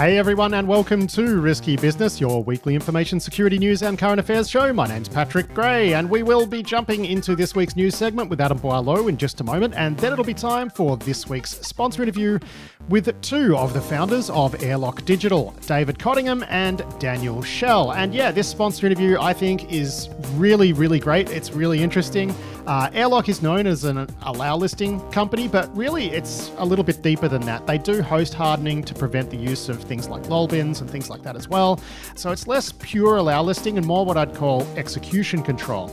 Hey everyone, and welcome to Risky Business, your weekly information security news and current affairs show. My name's Patrick Gray, and we will be jumping into this week's news segment with Adam Boileau in just a moment, and then it'll be time for this week's sponsor interview with two of the founders of Airlock Digital, David Cottingham and Daniel Schell. And yeah, this sponsor interview I think is really, really great. It's really interesting. Uh, Airlock is known as an allow listing company, but really it's a little bit deeper than that. They do host hardening to prevent the use of things like lol bins and things like that as well. So it's less pure allow listing and more what I'd call execution control.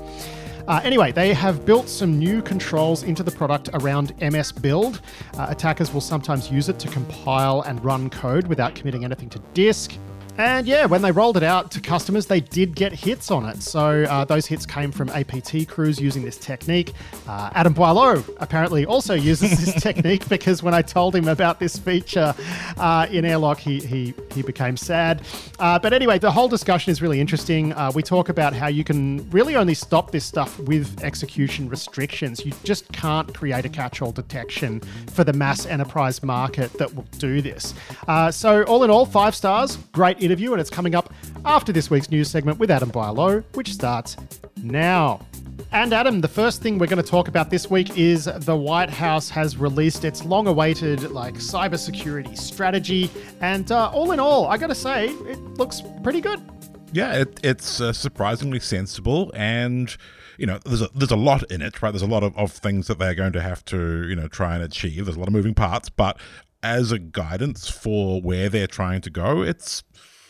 Uh, anyway, they have built some new controls into the product around MS Build. Uh, attackers will sometimes use it to compile and run code without committing anything to disk. And yeah, when they rolled it out to customers, they did get hits on it. So uh, those hits came from APT crews using this technique. Uh, Adam Boileau apparently also uses this technique because when I told him about this feature uh, in Airlock, he, he, he became sad. Uh, but anyway, the whole discussion is really interesting. Uh, we talk about how you can really only stop this stuff with execution restrictions. You just can't create a catch all detection for the mass enterprise market that will do this. Uh, so, all in all, five stars, great interview, and it's coming up after this week's news segment with Adam Boileau, which starts now. And Adam, the first thing we're going to talk about this week is the White House has released its long-awaited like cybersecurity strategy, and uh, all in all, I got to say, it looks pretty good. Yeah, it, it's uh, surprisingly sensible and you know, there's a, there's a lot in it, right? There's a lot of, of things that they're going to have to, you know, try and achieve. There's a lot of moving parts, but as a guidance for where they're trying to go, it's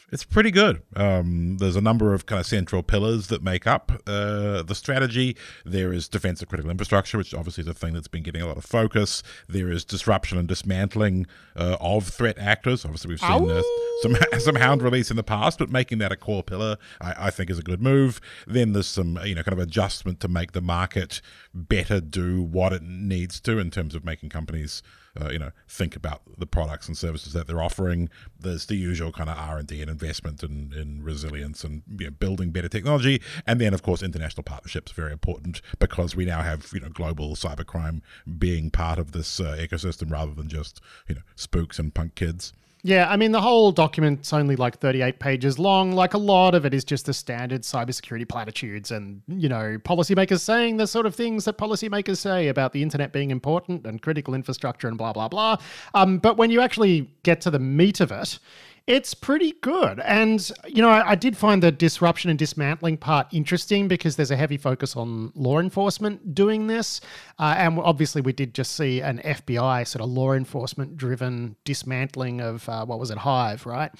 it's pretty good. Um, there's a number of kind of central pillars that make up uh, the strategy. There is defense of critical infrastructure, which obviously is a thing that's been getting a lot of focus. There is disruption and dismantling uh, of threat actors. Obviously, we've seen uh, some some Hound release in the past, but making that a core pillar, I, I think, is a good move. Then there's some you know kind of adjustment to make the market better do what it needs to in terms of making companies uh, you know think about the products and services that they're offering. There's the usual kind of R and D and investment in, in resilience and you know, building better technology, and then of course international partnerships very important because we now have you know global cybercrime being part of this uh, ecosystem rather than just you know spooks and punk kids. Yeah, I mean, the whole document's only like 38 pages long. Like, a lot of it is just the standard cybersecurity platitudes and, you know, policymakers saying the sort of things that policymakers say about the internet being important and critical infrastructure and blah, blah, blah. Um, but when you actually get to the meat of it, it's pretty good. And, you know, I, I, did find the disruption and dismantling part interesting because there's a heavy focus on law enforcement doing this. Uh, and obviously, we did just see an FBI sort of law enforcement driven dismantling of, uh, what was it, Hive, right?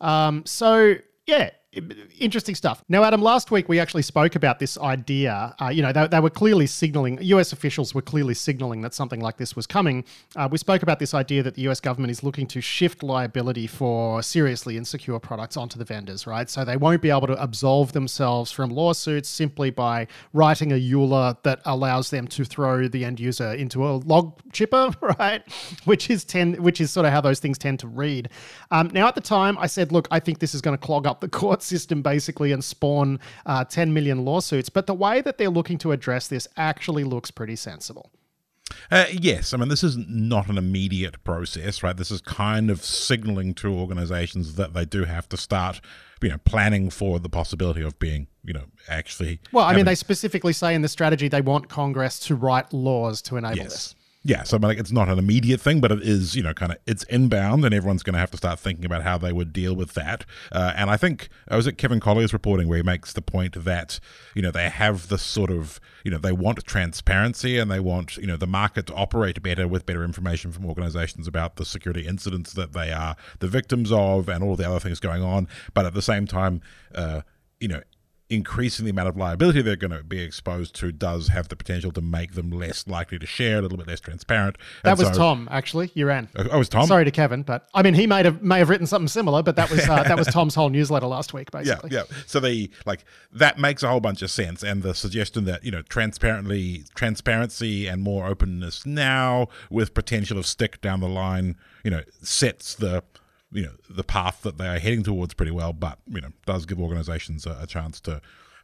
Um, so, yeah, interesting stuff. Now, Adam, last week we actually spoke about this idea. Uh, you know, they, they, were clearly signaling, US officials were clearly signaling that something like this was coming. Uh, we spoke about this idea that the US government is looking to shift liability for seriously insecure products onto the vendors, right? So they won't be able to absolve themselves from lawsuits simply by writing a EULA that allows them to throw the end user into a log chipper, right? Which is ten, which is sort of how those things tend to read. Um, now, at the time, I said, look, I think this is going to clog up the court system basically and spawn uh, 10 million lawsuits. But the way that they're looking to address this actually looks pretty sensible. Uh, yes, I mean this is not an immediate process, right? This is kind of signaling to organizations that they do have to start, you know, planning for the possibility of being, you know, actually. Well, I mean, they specifically say in the strategy they want Congress to write laws to enable yes. this. Yeah, so like it's not an immediate thing, but it is, you know, kind of it's inbound, and everyone's going to have to start thinking about how they would deal with that. Uh, and I think I was at Kevin Collier's reporting where he makes the point that you know they have this sort of you know they want transparency and they want you know the market to operate better with better information from organizations about the security incidents that they are the victims of and all the other things going on. But at the same time, uh, you know increasing the amount of liability they're going to be exposed to does have the potential to make them less likely to share, a little bit less transparent. That and was so, Tom, actually. You ran. Oh, oh, was Tom. Sorry to Kevin, but I mean, he may have may have written something similar, but that was uh, that was Tom's whole newsletter last week, basically. Yeah, yeah. So the like that makes a whole bunch of sense, and the suggestion that you know transparently transparency and more openness now with potential of stick down the line, you know, sets the you know the path that they are heading towards pretty well, but you know does give organisations a, a, chance to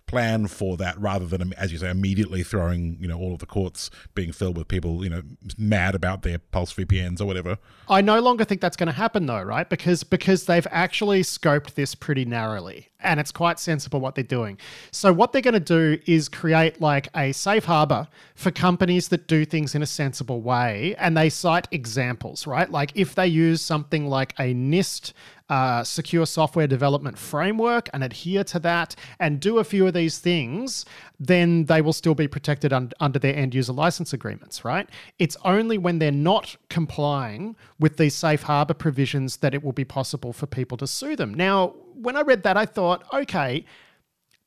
plan for that rather than, as you say, immediately throwing you know all of the courts being filled with people you know mad about their Pulse VPNs or whatever. I no longer think that's going to happen though, right? Because because they've actually scoped this pretty narrowly and it's quite sensible what they're doing. So what they're going to do is create like a safe harbor for companies that do things in a sensible way and they cite examples, right? Like if they use something like a NIST uh, secure software development framework and adhere to that and do a few of these things, then they will still be protected un- under their end user license agreements, right? It's only when they're not complying with these safe harbor provisions that it will be possible for people to sue them. Now, when I read that, I thought, okay,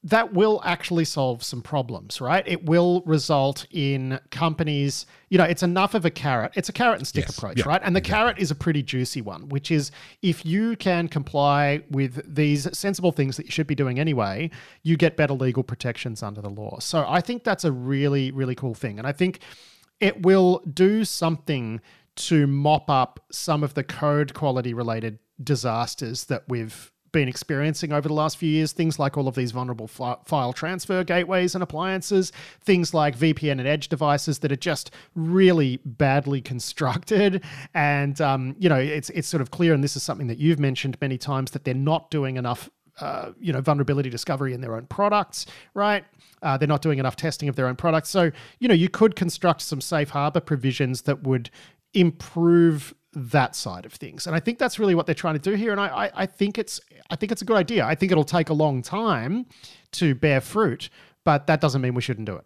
that will actually solve some problems, right? It will result in companies, you know, it's enough of a carrot. It's a carrot and stick yes. approach, yeah, right? And the exactly. carrot is a pretty juicy one, which is if you can comply with these sensible things that you should be doing anyway, you get better legal protections under the law. So I think that's a really, really cool thing. And I think it will do something to mop up some of the code quality related disasters that we've been experiencing over the last few years. Things like all of these vulnerable fi- file transfer gateways and appliances, things like VPN and edge devices that are just really badly constructed. And um, you know, it's it's sort of clear, and this is something that you've mentioned many times that they're not doing enough. Uh, you know, vulnerability discovery in their own products, right? Uh, they're not doing enough testing of their own products. So, you know, you could construct some safe harbor provisions that would improve that side of things. And I think that's really what they're trying to do here. And I, I, I, think it's I think it's a good idea. I think it'll take a long time to bear fruit, but that doesn't mean we shouldn't do it.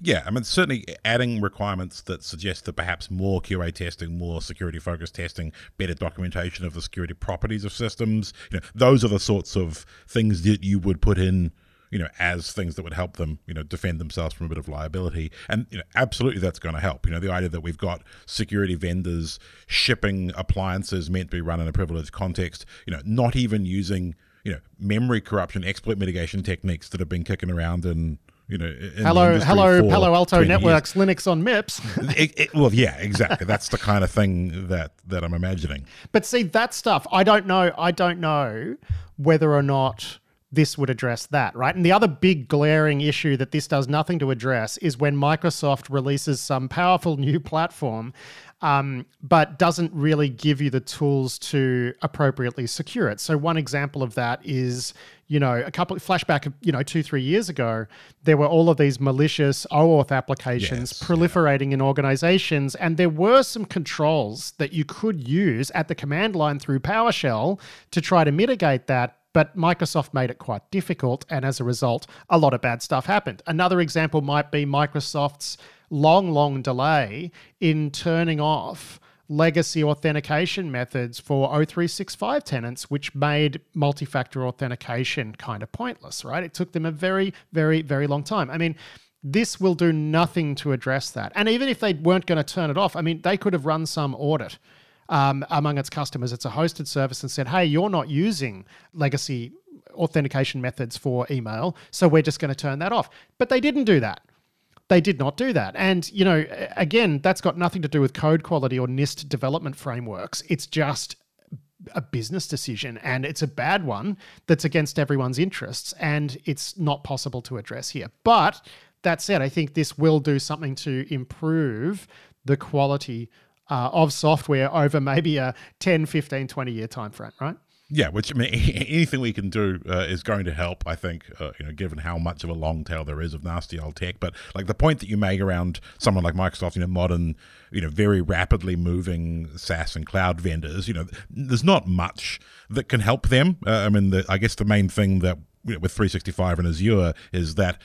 Yeah, I mean, certainly adding requirements that suggest that perhaps more QA testing, more security focused testing, better documentation of the security properties of systems, you know, those are the sorts of things that you would put in you know, as things that would help them, you know, defend themselves from a bit of liability. And you know, absolutely, that's going to help. You know, the idea that we've got security vendors shipping appliances meant to be run in a privileged context, you know, not even using you know memory corruption exploit mitigation techniques that have been kicking around in you know, hello, hello, Palo Alto Networks, years. Linux on MIPS. it, it, well, yeah, exactly. That's the kind of thing that that I'm imagining. But see, that stuff, I don't know. I don't know whether or not this would address that, right? And the other big glaring issue that this does nothing to address is when Microsoft releases some powerful new platform, um, but doesn't really give you the tools to appropriately secure it. So one example of that is, you know, a couple of flashback, you know, two three years ago, there were all of these malicious OAuth applications yes, proliferating yeah. in organizations, and there were some controls that you could use at the command line through PowerShell to try to mitigate that but Microsoft made it quite difficult, and as a result, a lot of bad stuff happened. Another example might be Microsoft's long, long delay in turning off legacy authentication methods for O365 tenants, which made multi factor authentication kind of pointless, right? It took them a very, very, very long time. I mean, this will do nothing to address that. And even if they weren't going to turn it off, I mean, they could have run some audit um, among its customers. It's a hosted service and said, hey, you're not using legacy authentication methods for email, so we're just going to turn that off. But they didn't do that. They did not do that. And, you know, again, that's got nothing to do with code quality or NIST development frameworks. It's just a business decision and it's a bad one that's against everyone's interests and it's not possible to address here. But that said, I think this will do something to improve the quality uh, of software over maybe a 10, 15, 20 year time frame, right? Yeah, which I mean, anything we can do uh, is going to help. I think, uh, you know, given how much of a long tail there is of nasty old tech. But like the point that you make around someone like Microsoft, you know, modern, you know, very rapidly moving SaaS and cloud vendors, you know, there's not much that can help them. Uh, I mean, the, I guess the main thing that with 365 and Azure is that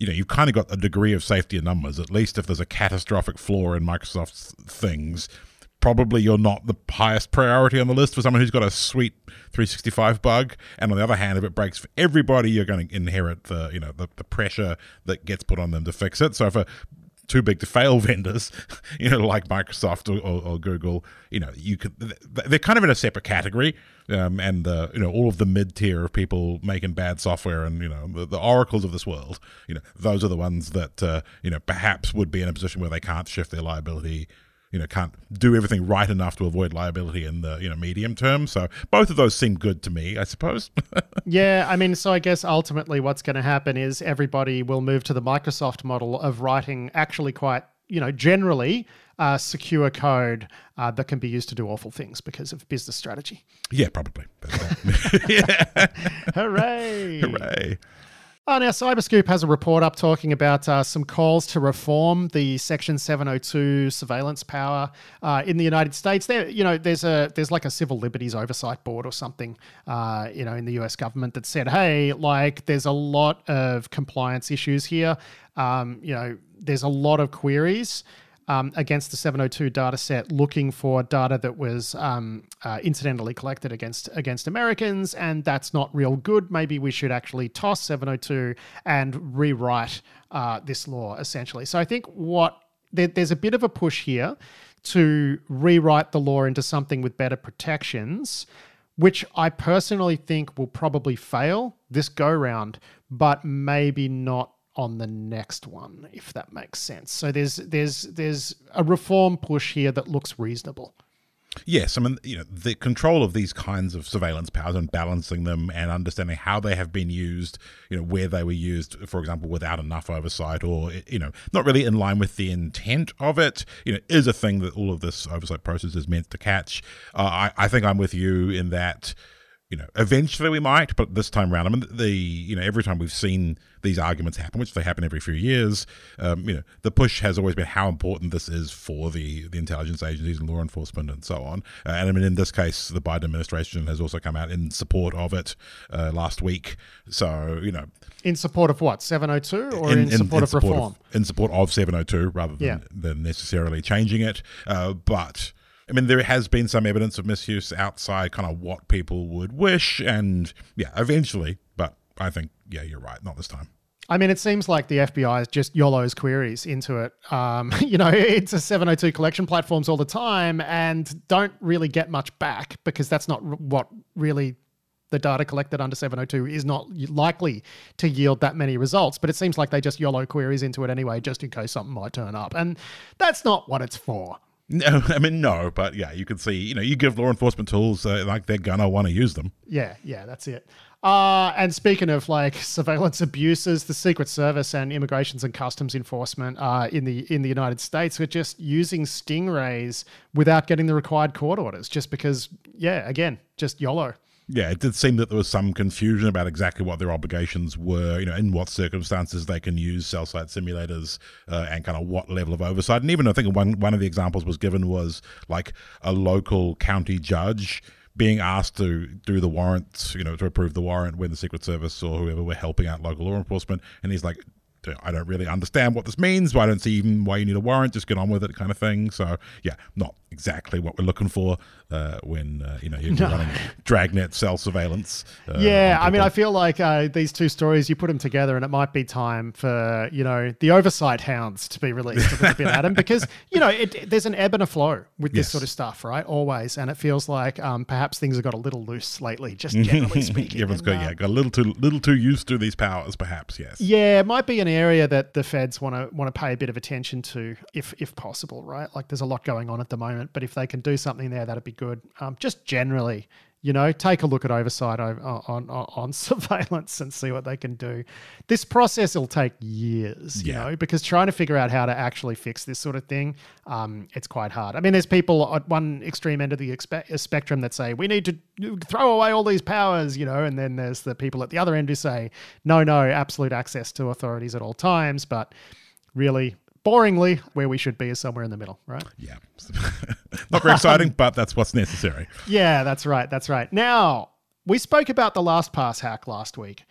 you know, you've kind of got a degree of safety in numbers. At least if there's a catastrophic flaw in Microsoft's things, probably you're not the highest priority on the list for someone who's got a sweet 365 bug. And on the other hand, if it breaks for everybody, you're going to inherit the you know the, the pressure that gets put on them to fix it. So if a too big to fail vendors, you know, like Microsoft or, or, or Google, you know, you could they're kind of in a separate category, um, and the you know all of the mid tier of people making bad software and you know the, the, oracles of this world, you know, those are the ones that uh, you know perhaps would be in a position where they can't shift their liability you know can't do everything right enough to avoid liability in the you know medium term. So both of those seem good to me, I suppose. yeah, I mean, so I guess ultimately what's going to happen is everybody will move to the Microsoft model of writing actually quite you know generally uh, secure code uh, that can be used to do awful things because of business strategy. Yeah, probably. yeah. Hooray! Hooray! Oh, now, Cyberscoop has a report up talking about uh, some calls to reform the Section 702 surveillance power uh, in the United States. There, you know, there's a there's like a civil liberties oversight board or something, uh, you know, in the U.S. government that said, hey, like, there's a lot of compliance issues here. Um, you know, there's a lot of queries um, against the 702 data set looking for data that was um, uh, incidentally collected against against Americans, and that's not real good. Maybe we should actually toss 702 and rewrite uh, this law essentially. So I think what there, there's a bit of a push here to rewrite the law into something with better protections, which I personally think will probably fail this go round, but maybe not on the next one, if that makes sense. So there's there's there's a reform push here that looks reasonable. Yes, I mean, you know, the control of these kinds of surveillance powers and balancing them and understanding how they have been used, you know, where they were used, for example, without enough oversight or, you know, not really in line with the intent of it, you know, is a thing that all of this oversight process is meant to catch. Uh, I, I think I'm with you in that you know, eventually we might, but this time around, I mean, the you know, every time we've seen these arguments happen, which they happen every few years, um, you know, the push has always been how important this is for the the intelligence agencies and law enforcement and so on. Uh, and I mean, in this case, the Biden administration has also come out in support of it uh, last week. So you know, in support of what 702 or in, in, in support in of support reform? Of, in support of 702, rather than, yeah. than necessarily changing it, uh, but I mean, there has been some evidence of misuse outside kind of what people would wish, and yeah, eventually. But I think, yeah, you're right. Not this time. I mean, it seems like the FBI is just YOLO's queries into it. Um, you know, it's a 702 collection platforms all the time and don't really get much back because that's not what really the data collected under 702 is not likely to yield that many results. But it seems like they just YOLO queries into it anyway, just in case something might turn up. And that's not what it's for. No, I mean no, but yeah, you can see. You know, you give law enforcement tools, uh, like they're gonna want to use them. Yeah, yeah, that's it. Uh, and speaking of like surveillance abuses, the Secret Service and Immigrations and Customs Enforcement uh, in the in the United States are just using stingrays without getting the required court orders, just because, yeah, again, just YOLO yeah, it did seem that there was some confusion about exactly what their obligations were, you know, in what circumstances they can use cell site simulators uh, and kind of what level of oversight. And even I think one, one of the examples was given was like a local county judge being asked to do the warrants, you know, to approve the warrant when the Secret Service or whoever were helping out local law enforcement. And he's like, I don't really understand what this means. I don't see even why you need a warrant. Just get on with it, kind of thing. So yeah, not exactly what we're looking for uh, when uh, you know you're no. running dragnet cell surveillance. Uh, yeah, I mean, I feel like uh, these two stories you put them together, and it might be time for you know the oversight hounds to be released a little bit, Adam, because you know it, there's an ebb and a flow with this yes. sort of stuff, right? Always, and it feels like um, perhaps things have got a little loose lately, just generally speaking. Everyone's got yeah, got a little too little too used to these powers, perhaps. Yes. Yeah, it might be an area that the feds want to want to pay a bit of attention to, if if possible, right? Like there's a lot going on at the moment, but if they can do something there, that'd be good. Um, just generally, you know, take a look at oversight on, on, on, surveillance and see what they can do. This process will take years, you know, because trying to figure out how to actually fix this sort of thing, um, it's quite hard. I mean, there's people at one extreme end of the expe- spectrum that say we need to throw away all these powers, you know, and then there's the people at the other end who say no, no, absolute access to authorities at all times, but really boringly, where we should be is somewhere in the middle, right? Yeah. Not very exciting, but that's what's necessary. Yeah, that's right. That's right. Now, we spoke about the LastPass hack last week,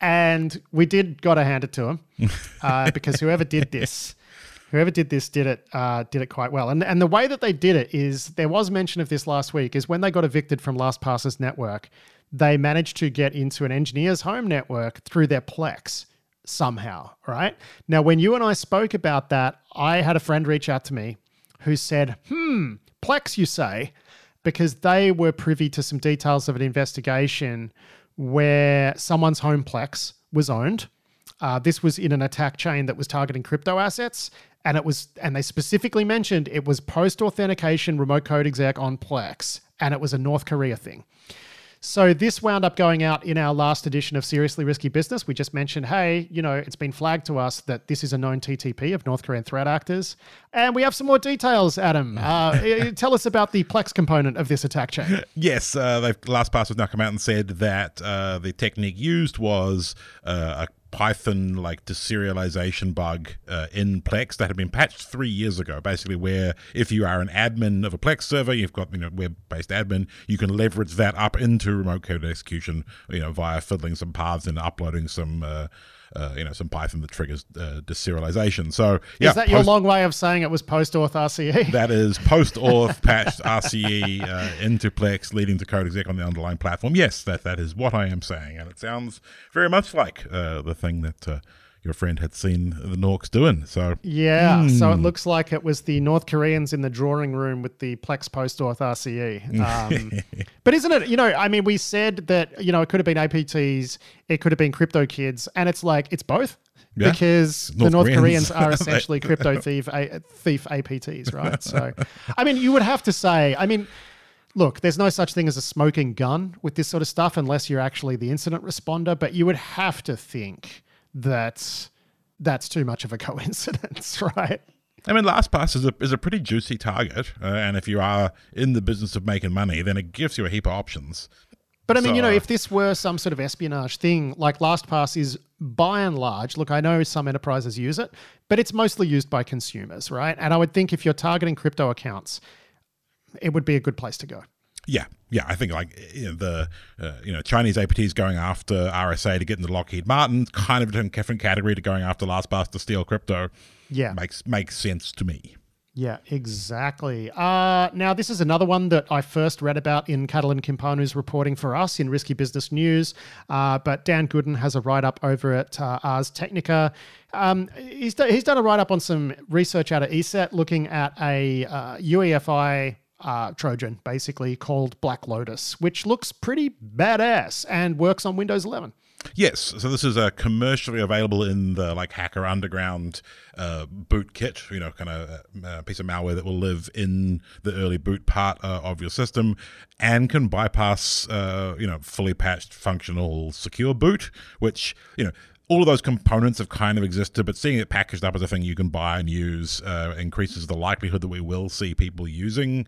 and we did got to hand it to him uh, because whoever did this. Whoever did this did it uh, did it quite well, and and the way that they did it is there was mention of this last week is when they got evicted from LastPass's network, they managed to get into an engineer's home network through their Plex, somehow, right? Now, when you and I spoke about that, I had a friend reach out to me who said, hmm, Plex, you say, because they were privy to some details of an investigation where someone's home Plex was owned. Uh, this was in an attack chain that was targeting crypto assets. and it was and they specifically mentioned it was post authentication remote code exec on Plex, and it was a North Korea thing. So this wound up going out in our last edition of Seriously Risky Business. We just mentioned, hey, you know, it's been flagged to us that this is a known TTP of North Korean threat actors, and we have some more details. Adam, uh, tell us about the Plex component of this attack chain. Yes, uh, they've LastPass has now come out and said that uh, the technique used was uh, a Python like deserialization bug uh, in Plex that had been patched three years ago. Basically, where if you are an admin of a Plex server, you've got you know web-based admin, you can leverage that up into remote code execution, you know, via fiddling some paths and uploading some. Uh, uh, you know, some Python that triggers uh, deserialization. So, yeah, is that your long way of saying it was post auth RCE? That is post auth patched RCE uh, into Plex, leading to code exec on the underlying platform. Yes, that that is what I am saying, and it sounds very much like uh, the thing that uh, your friend had seen the Norks doing. So yeah, mm. so it looks like it was the North Koreans in the drawing room with the Plex Post Auth RCE. Um, but isn't it? You know, I mean, we said that you know it could have been APTs, it could have been crypto kids, and it's like it's both. Yeah. Because North the North Koreans, Koreans are essentially crypto thief a, thief APTs, right? So, I mean, you would have to say, I mean, look, there's no such thing as a smoking gun with this sort of stuff unless you're actually the incident responder, but you would have to think that that's too much of a coincidence, right? I mean, LastPass is a is a pretty juicy target, uh, and if you are in the business of making money, then it gives you a heap of options. But I mean, so, you know, if this were some sort of espionage thing, like LastPass is by and large, look, I know some enterprises use it, but it's mostly used by consumers, right? And I would think if you're targeting crypto accounts, it would be a good place to go. Yeah, yeah, I think like you know, the uh, you know Chinese APTs going after RSA to get into Lockheed Martin, kind of a different category to going after LastPass to steal crypto. Yeah, makes makes sense to me. Yeah, exactly. Uh, now, this is another one that I first read about in Catalin Cimpanu's reporting for us in Risky Business News. Uh, but Dan Goodin has a write up over at uh, Ars Technica. Um, he's, d- he's done a write up on some research out of ESET looking at a uh, UEFI uh, Trojan, basically called Black Lotus, which looks pretty badass and works on Windows 11. Yes, so this is a uh, commercially available in the like Hacker Underground uh, boot kit, you know, kind of a uh, piece of malware that will live in the early boot part uh, of your system and can bypass, uh, you know, fully patched functional secure boot, which you know all of those components have kind of existed, but seeing it packaged up as a thing you can buy and use uh, increases the likelihood that we will see people using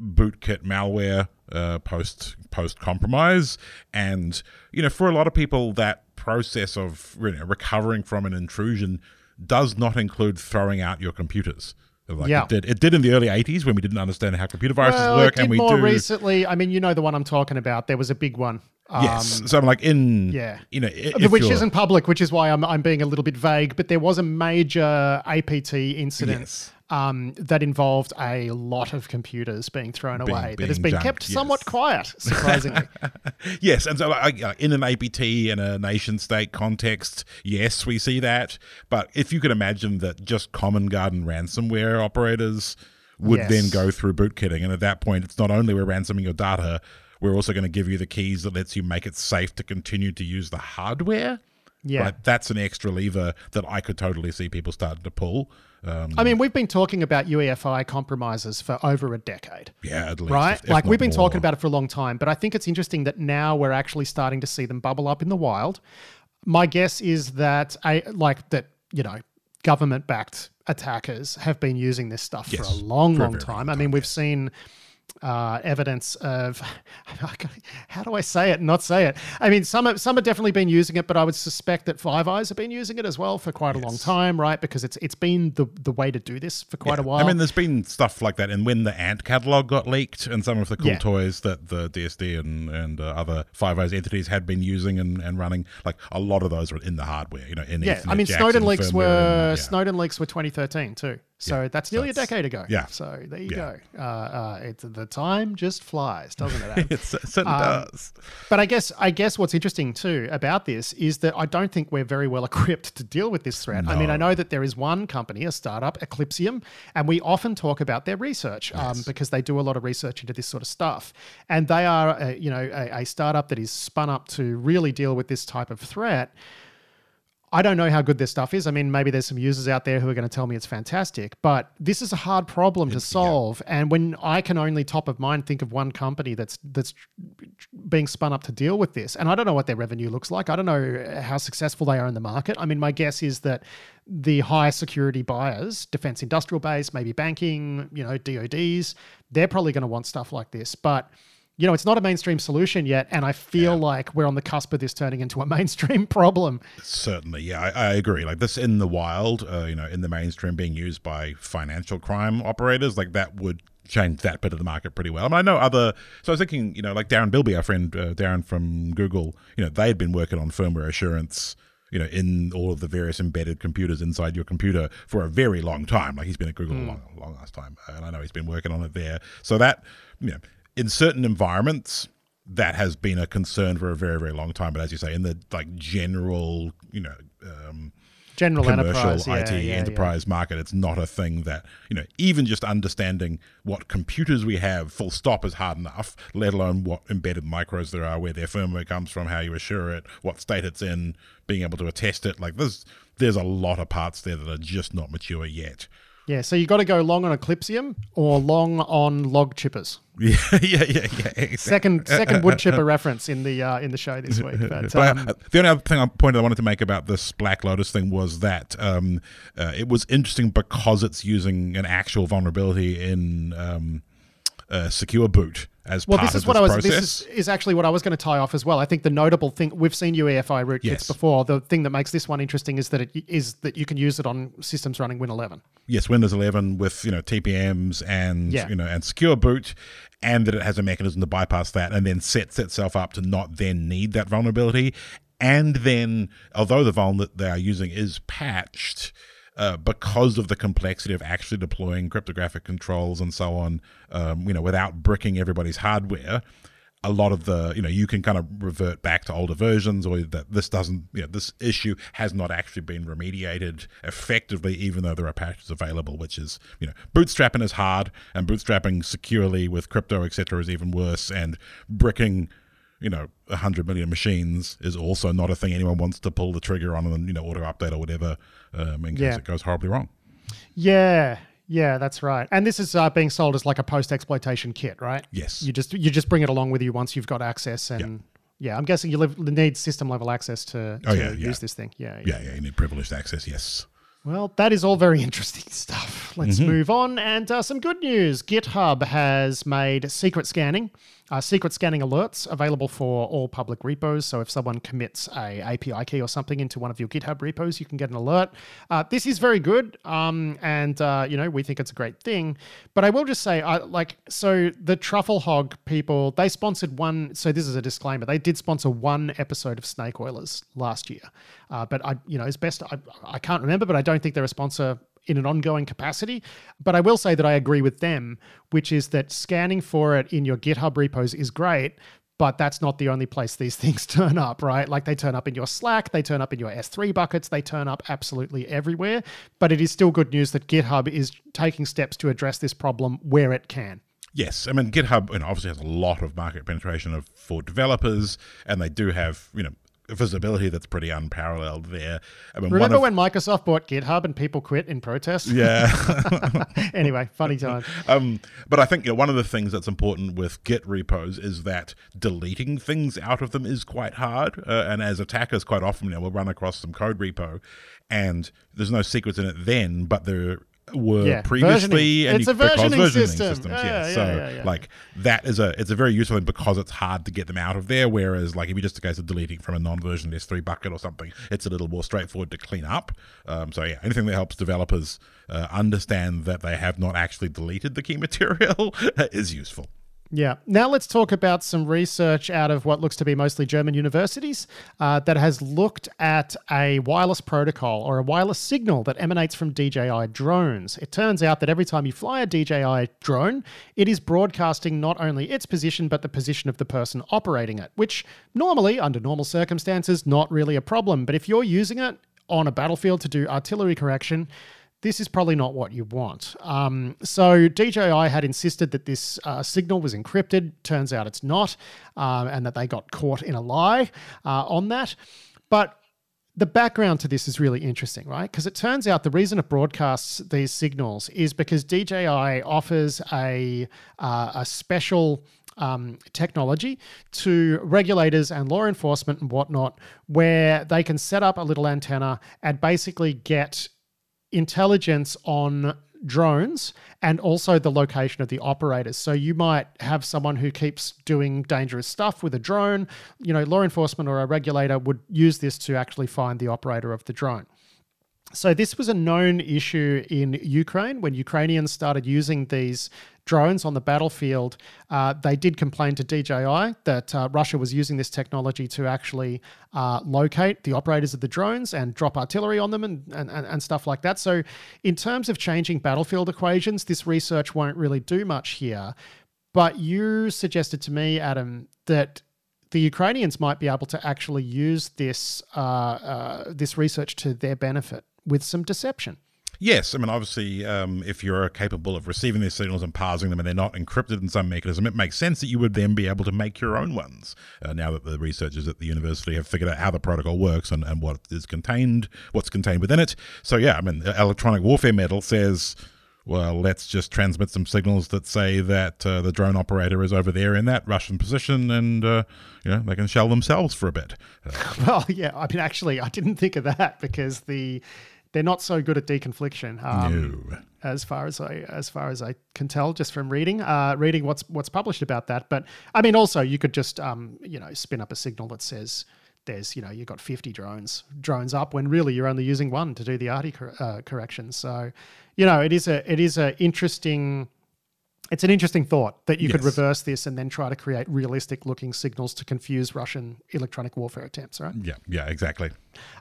bootkit malware uh, post post compromise. And you know, for a lot of people, that process of you know, recovering from an intrusion does not include throwing out your computers. Like yeah. it did. It did in the early '80s when we didn't understand how computer viruses well, work, and we more do recently. I mean, you know the one I'm talking about. There was a big one um, yes, so I'm like in yeah, you know, which isn't public, which is why I'm I'm being a little bit vague. But there was a major APT incident yes. Um, that involved a lot of computers being thrown being, away being that has been kept yes. somewhat quiet, surprisingly. yes, and so like, in an APT in a nation state context, yes, we see that. But if you could imagine that just common garden ransomware operators would yes. then go through bootkitting, and at that point, it's not only we're ransoming your data we're also going to give you the keys that lets you make it safe to continue to use the hardware. Yeah. Right? That's an extra lever that I could totally see people starting to pull. Um, I mean, we've been talking about UEFI compromises for over a decade. Yeah, at least. Right? If, like, we've been more. talking about it for a long time, but I think it's interesting that now we're actually starting to see them bubble up in the wild. My guess is that, I, like, that, you know, government backed attackers have been using this stuff yes, for a long, for long a time. long time. I mean, we've seen uh, evidence of how do I say it not say it? I mean, some have, some have definitely been using it, but I would suspect that Five Eyes have been using it as well for quite yes. a long time, right? Because it's it's been the the way to do this for quite yeah. a while. I mean, there's been stuff like that, and when the Ant catalog got leaked, and some of the cool yeah. toys that the DSD and and uh, other Five Eyes entities had been using and, and running, like a lot of those were in the hardware, you know. In yeah, Ethernet I mean, Snowden leaks were and, yeah. Snowden leaks were 2013 too. So yeah, that's nearly so a decade ago. Yeah. So there you yeah. go. Uh, uh, it's the time just flies, doesn't it? it certainly um, does. But I guess I guess what's interesting too about this is that I don't think we're very well equipped to deal with this threat. No. I mean, I know that there is one company, a startup, Eclypsium, and we often talk about their research um, because they do a lot of research into this sort of stuff, and they are, a, you know, a, a startup that is spun up to really deal with this type of threat. I don't know how good this stuff is. I mean, maybe there's some users out there who are going to tell me it's fantastic, but this is a hard problem to solve. Yeah. And when I can only top of mind think of one company that's that's being spun up to deal with this, and I don't know what their revenue looks like. I don't know how successful they are in the market. I mean, my guess is that the high security buyers, defense industrial base, maybe banking, you know, DoDs, they're probably going to want stuff like this, but you know, it's not a mainstream solution yet, and I feel yeah. like we're on the cusp of this turning into a mainstream problem. Certainly, yeah, I, I agree. Like this in the wild, uh, you know, in the mainstream being used by financial crime operators, like that would change that bit of the market pretty well. I, mean, I know other. So I was thinking, you know, like Darren Bilby, our friend uh, Darren from Google, you know, they had been working on firmware assurance you know, in all of the various embedded computers inside your computer for a very long time. Like he's been at Google mm. a long, long last time, and I know he's been working on it there. So that, you know, in certain environments that has been a concern for a very very long time but as you say in the like general you know um, general commercial enterprise, IT yeah, yeah, enterprise yeah. market. It's not a thing that you know. Even just understanding what computers we have, full stop, is hard enough. Let alone what embedded micros there are, where their firmware comes from, how you assure it, what state it's in, being able to attest it. Like there's there's a lot of parts there that are just not mature yet. Yeah, so you got to go long on Eclypsium or long on log chippers. Yeah, yeah, yeah, yeah. Exactly. Second, second wood chipper reference in the uh, in the show this week. But, but um, uh, the only other thing I pointed I wanted to make about this Black Lotus thing was that um, uh, it was interesting because it's using an actual vulnerability in um, uh, secure boot as well, this is what I was. Process. This is, is, actually what I was going to tie off as well. I think the notable thing we've seen UEFI rootkits yes. before. The thing that makes this one interesting is that it is that you can use it on systems running Win 11. Yes, Windows 11 with you know TPMs and yeah. you know and secure boot, and that it has a mechanism to bypass that and then sets itself up to not then need that vulnerability. And then, although the vuln that they are using is patched, uh, because of the complexity of actually deploying cryptographic controls and so on, um, you know, without bricking everybody's hardware, a lot of the, you know, you can kind of revert back to older versions or that this doesn't, you know, this issue has not actually been remediated effectively, even though there are patches available, which is, you know, bootstrapping is hard and bootstrapping securely with crypto, etc., is even worse. And bricking you know, 100 million machines is also not a thing anyone wants to pull the trigger on and, you know, auto update or whatever um, in case yeah. it goes horribly wrong. Yeah. Yeah, that's right. And this is uh, being sold as like a post exploitation kit, right? Yes. You just you just bring it along with you once you've got access and yep. yeah, I'm guessing you live, need system level access to, to oh, yeah, use yeah. this thing. Yeah, yeah. Yeah, yeah, you need privileged access, yes. Well, that is all very interesting stuff. Let's mm-hmm. move on. And uh, some good news GitHub has made secret scanning, uh, secret scanning alerts available for all public repos. So if someone commits a API key or something into one of your GitHub repos, you can get an alert. Uh, this is very good. Um, and, uh, you know, we think it's a great thing. But I will just say, I, like, so the Truffle Hog people, they sponsored one. So this is a disclaimer. They did sponsor one episode of Snake Oilers last year. Uh, but I, you know, as best I, I can't remember, but I don't think they're a sponsor in an ongoing capacity. But I will say that I agree with them, which is that scanning for it in your GitHub repos is great, but that's not the only place these things turn up, right? Like they turn up in your Slack, they turn up in your S3 buckets, they turn up absolutely everywhere. But it is still good news that GitHub is taking steps to address this problem where it can. Yes, I mean GitHub you know, obviously has a lot of market penetration of for developers, and they do have you know visibility that's pretty unparalleled there. I mean, Remember of, when Microsoft bought GitHub and people quit in protest? Yeah. anyway, funny time. Um, but I think you know, one of the things that's important with Git repos is that deleting things out of them is quite hard. Uh, and as attackers, quite often you know, we'll run across some code repo and there's no secrets in it then, but there were yeah, previously versioning. and it's you, a versioning, versioning system. systems yeah, yeah. so yeah, like that is a it's a very useful thing because it's hard to get them out of there whereas like if you just a case of deleting from a non-version s3 bucket or something it's a little more straightforward to clean up um, so yeah anything that helps developers uh, understand that they have not actually deleted the key material is useful yeah. Now let's talk about some research out of what looks to be mostly German universities uh, that has looked at a wireless protocol or a wireless signal that emanates from DJI drones. It turns out that every time you fly a DJI drone, it is broadcasting not only its position, but the position of the person operating it, which normally, under normal circumstances, not really a problem. But if you're using it on a battlefield to do artillery correction, this is probably not what you want. Um, so DJI had insisted that this uh, signal was encrypted. Turns out it's not, um, and that they got caught in a lie uh, on that. But the background to this is really interesting, right? Because it turns out the reason it broadcasts these signals is because DJI offers a uh, a special um, technology to regulators and law enforcement and whatnot, where they can set up a little antenna and basically get intelligence on drones and also the location of the operators. So you might have someone who keeps doing dangerous stuff with a drone. You know, law enforcement or a regulator would use this to actually find the operator of the drone. So this was a known issue in Ukraine when Ukrainians started using these drones on the battlefield. Uh, they did complain to DJI that uh, Russia was using this technology to actually uh, locate the operators of the drones and drop artillery on them and, and, and stuff like that. So, in terms of changing battlefield equations, this research won't really do much here. But you suggested to me, Adam, that the Ukrainians might be able to actually use this uh, uh, this research to their benefit with some deception. Yes, I mean, obviously, um, if you're capable of receiving these signals and parsing them and they're not encrypted in some mechanism, it makes sense that you would then be able to make your own ones. Uh, now that the researchers at the university have figured out how the protocol works and, and what is contained, what's contained within it. So, yeah, I mean, electronic warfare medal says, well, let's just transmit some signals that say that uh, the drone operator is over there in that Russian position and, uh, you know, they can shell themselves for a bit. well, yeah, I mean, actually, I didn't think of that because the they're not so good at deconfliction. Um, no. As far as I as far as I can tell, just from reading uh, reading what's what's published about that. But I mean, also you could just um, you know spin up a signal that says there's you know you've got 50 drones drones up when really you're only using one to do the arty cor- uh, correction. So you know it is a it is a interesting it's an interesting thought that you yes. could reverse this and then try to create realistic looking signals to confuse Russian electronic warfare attempts, right? Yeah, yeah, exactly.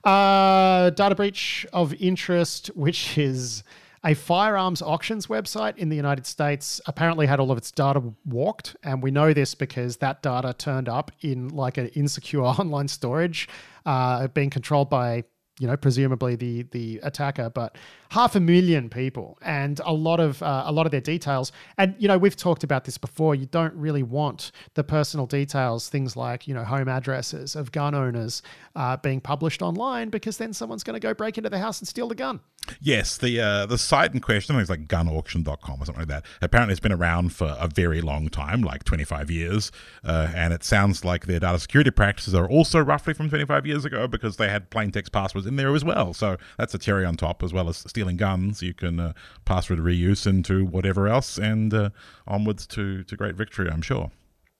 Uh, data breach of interest, which is a firearms auctions website in the United States, apparently had all of its data walked. And we know this because that data turned up in like an insecure online storage, uh, being controlled by you know, presumably the the attacker, but half a million people and a lot of uh, a lot of their details. And you know, we've talked about this before. You don't really want the personal details, things like you know, home addresses of gun owners, uh, being published online because then someone's going to go break into the house and steal the gun. Yes, the uh, the site in question, I think it's like gunauction.com or something like that. Apparently, it's been around for a very long time, like 25 years. Uh, and it sounds like their data security practices are also roughly from 25 years ago because they had plain text passwords in there as well. So that's a cherry on top, as well as stealing guns. You can uh, password reuse into whatever else and uh, onwards to, to great victory, I'm sure.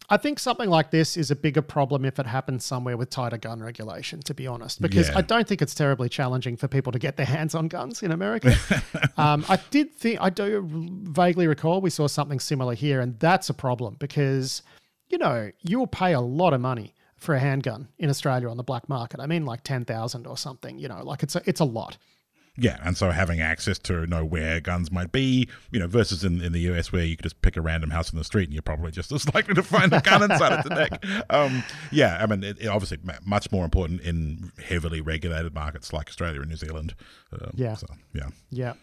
I think something like this is a bigger problem if it happens somewhere with tighter gun regulation, to be honest, because yeah. I don't think it's terribly challenging for people to get their hands on guns in America. um, I did think, I do vaguely recall we saw something similar here, and that's a problem because, you know, you'll pay a lot of money for a handgun in Australia on the black market. I mean, like 10,000 or something, you know, like it's a, it's a lot. Yeah, and so having access to know where guns might be, you know, versus in, in the US where you could just pick a random house in the street and you're probably just as likely to find a gun inside of the deck. Um, yeah, I mean, it, it obviously much more important in heavily regulated markets like Australia and New Zealand. Um, yeah. So, yeah. Yeah.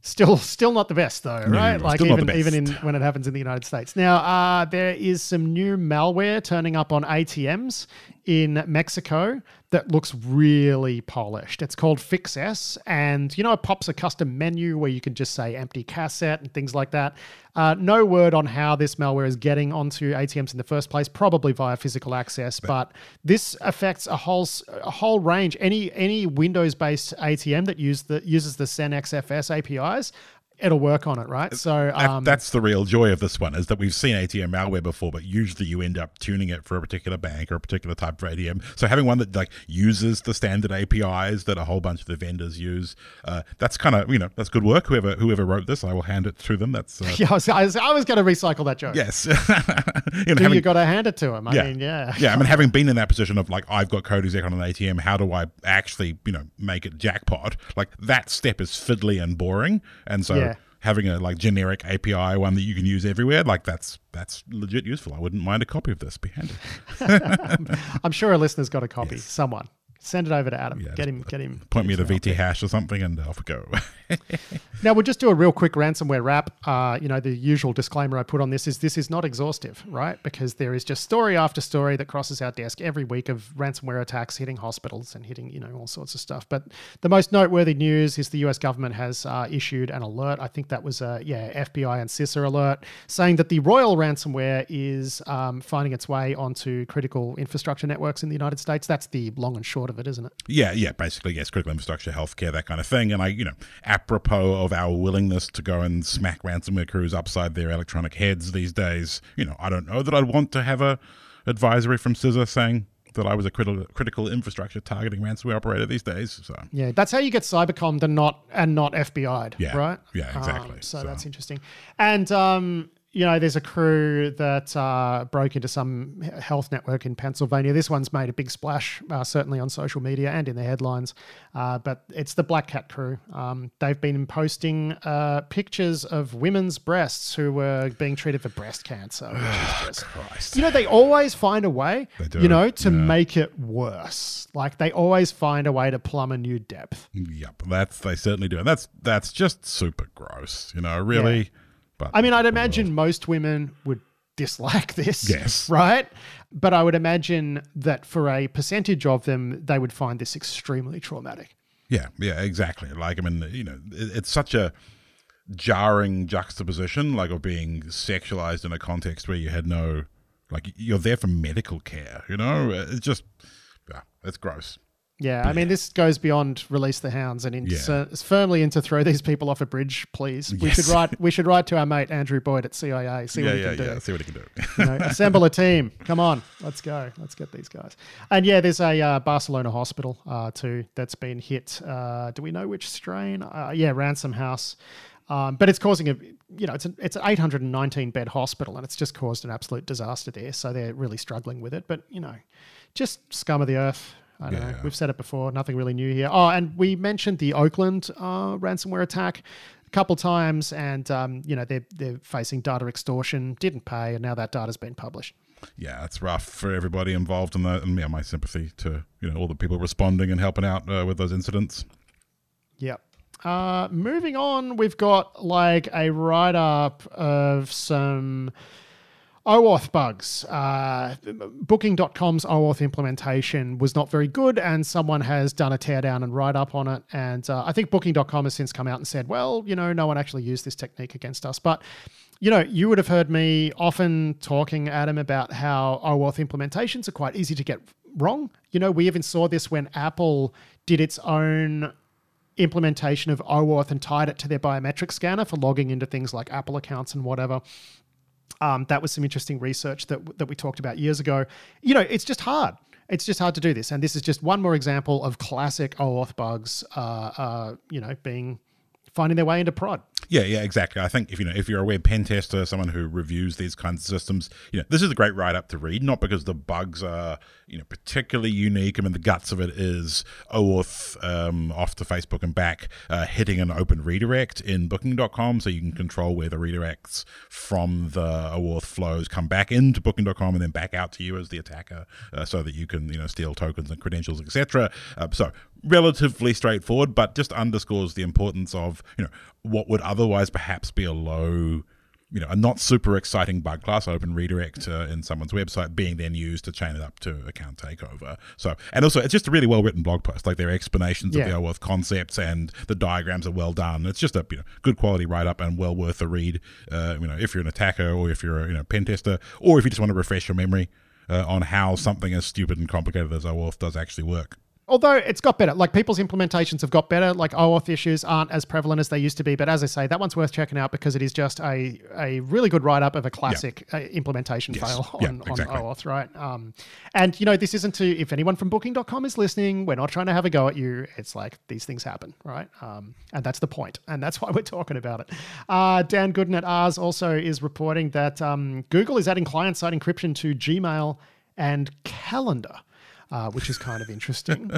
Still, still not the best though, right? No, like even even in when it happens in the United States. Now, uh, there is some new malware turning up on ATMs in Mexico that looks really polished. It's called FixS, and you know, it pops a custom menu where you can just say empty cassette and things like that. Uh, no word on how this malware is getting onto ATMs in the first place, probably via physical access. But, but this affects a whole a whole range. Any any Windows-based ATM that use the uses the XFS APIs it'll work on it, right? So um, that's the real joy of this one is that we've seen ATM malware before, but usually you end up tuning it for a particular bank or a particular type of ATM. So having one that like uses the standard APIs that a whole bunch of the vendors use, uh, that's kind of you know that's good work. Whoever whoever wrote this, I will hand it to them. That's uh, yeah. I was, I was, I was going to recycle that joke. Yes, you, know, having, you got to hand it to him. I yeah, mean, yeah, yeah. I mean, having been in that position of like I've got code exec on an ATM, how do I actually you know make it jackpot? Like that step is fiddly and boring, and so. Yeah having a like generic API one that you can use everywhere, like that's that's legit useful. I wouldn't mind a copy of this. Be handy. I'm sure a listener's got a copy. Yes. Someone. Send it over to Adam. get him. Get him. Point get me to VT hash or something, and off we go. now we'll just do a real quick ransomware wrap. Uh, you know, the usual disclaimer I put on this is this is not exhaustive, right? Because there is just story after story that crosses our desk every week of ransomware attacks hitting hospitals and hitting you know all sorts of stuff. But the most noteworthy news is the U.S. government has uh, issued an alert. I think that was a yeah FBI and CISA alert saying that the Royal ransomware is um, finding its way onto critical infrastructure networks in the United States. That's the long and short of it, isn't it? Yeah, yeah, basically, yes, critical infrastructure, healthcare, that kind of thing. And I, you know, apropos of our willingness to go and smack ransomware crews upside their electronic heads these days, you know, I don't know that I'd want to have a advisory from CISA saying that I was a critical critical infrastructure targeting ransomware operator these days. So yeah, that's how you get cybercom and not and not FBI'd, yeah, right? Yeah, exactly. Um, so, so, that's interesting. And um, you know, there's a crew that uh, broke into some health network in Pennsylvania. This one's made a big splash, uh, certainly on social media and in the headlines. Uh, but it's the Black Cat crew. Um, they've been posting uh, pictures of women's breasts who were being treated for breast cancer. Oh, just. You know, they always find a way, you know, to yeah. make it worse. Like they always find a way to plumb a new depth. Yep, that's they certainly do, and that's that's just super gross. You know, really. Yeah but I mean, I'd imagine most women would dislike this. Yes. Right? But I would imagine that for a percentage of them, they would find this extremely traumatic. Yeah, yeah, exactly. Like, I mean, you know, it's such a jarring juxtaposition, like, of being sexualized in a context where you had no, like, you're there for medical care, you know? It's just, yeah, it's gross. Yeah, I mean, this goes beyond release the hounds and into, yeah. uh, firmly into throw these people off a bridge, please. Yes. We should write. We should write to our mate Andrew Boyd at CIA. See yeah, what he can do. Yeah, see what he can do. you know, assemble a team. Come on, let's go. Let's get these guys. And yeah, there's a uh, Barcelona hospital uh, too that's been hit. Uh, do we know which strain? Uh, yeah, Ransom House. Um, but it's causing a, you know, it's an it's an 819 bed hospital, and it's just caused an absolute disaster there. So they're really struggling with it. But you know, just scum of the earth I don't yeah. know. We've said it before. Nothing really new here. Oh, and we mentioned the Oakland uh, ransomware attack a couple times, and um, you know they're they're facing data extortion. Didn't pay, and now that data's been published. Yeah, it's rough for everybody involved in that, and yeah, my sympathy to you know all the people responding and helping out uh, with those incidents. Yep. Uh, moving on, we've got like a write up of some OAuth bugs. Uh, Booking.com's OAuth implementation was not very good, and someone has done a teardown and write up on it. And uh, I think Booking.com has since come out and said, well, you know, no one actually used this technique against us. But, you know, you would have heard me often talking, Adam, about how OAuth implementations are quite easy to get wrong. You know, we even saw this when Apple did its own implementation of OAuth and tied it to their biometric scanner for logging into things like Apple accounts and whatever. Um, that was some interesting research that that we talked about years ago. You know, it's just hard. It's just hard to do this, and this is just one more example of classic OAuth bugs. Uh, uh, you know, being finding their way into prod. Yeah, yeah, exactly. I think if you know if you're a web pen tester, someone who reviews these kinds of systems, you know, this is a great write up to read. Not because the bugs are you know particularly unique. I mean, the guts of it is OAuth um, off to Facebook and back, uh, hitting an open redirect in Booking.com, so you can control where the redirects from the OAuth flows come back into Booking.com and then back out to you as the attacker, uh, so that you can you know steal tokens and credentials, etc. Uh, so relatively straightforward, but just underscores the importance of you know what would otherwise perhaps be a low, you know, a not super exciting bug class open redirect uh, in someone's website being then used to chain it up to account takeover. So, and also it's just a really well written blog post. Like their explanations yeah. of the OAuth concepts and the diagrams are well done. It's just a you know good quality write up and well worth a read. Uh, you know, if you're an attacker or if you're a you know pen tester or if you just want to refresh your memory. Uh, on how something as stupid and complicated as OAuth does actually work. Although it's got better, like people's implementations have got better. Like OAuth issues aren't as prevalent as they used to be. But as I say, that one's worth checking out because it is just a, a really good write up of a classic uh, implementation yes. fail on, exactly. on OAuth, right? Um, and you know, this isn't to if anyone from Booking.com is listening, we're not trying to have a go at you. It's like these things happen, right? Um, and that's the point, and that's why we're talking about it. Uh, Dan Goodin at Ars also is reporting that um, Google is adding client side encryption to Gmail and Calendar uh, which is kind of interesting.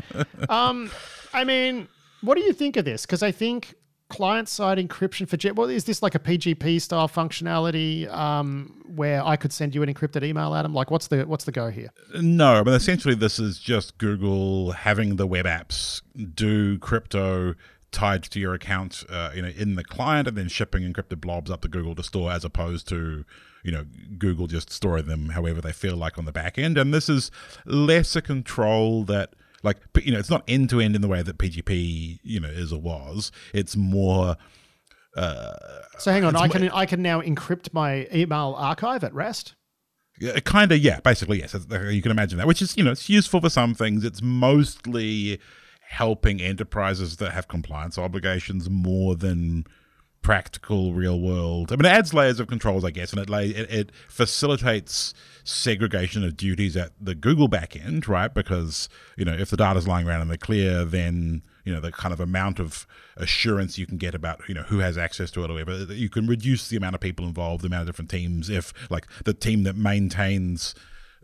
um, I mean, what do you think of this? Because I think client side encryption for Jet. Well, is this like a PGP style functionality? Um, where I could send you an encrypted email, Adam? Like, what's the what's the go here? No, but essentially, this is just Google having the web apps do crypto tied to your account, uh, you know, in the client, and then shipping encrypted blobs up to Google to store, as opposed to you know Google just storing them however they feel like on the back end. And this is less a control that like you know it's not end to end in the way that PGP you know is or was. It's more. Uh, so hang on, I can I can now encrypt my email archive at rest. Yeah, kind of, yeah. Basically, yes. You can imagine that, which is you know it's useful for some things. It's mostly helping enterprises that have compliance obligations more than practical real world. I mean, it adds layers of controls, I guess, and it, lay, it, it facilitates segregation of duties at the Google backend, right? Because you know, if the data's lying around in the clear, then you know the kind of amount of assurance you can get about you know who has access to it or whatever. You can reduce the amount of people involved, the amount of different teams. If like the team that maintains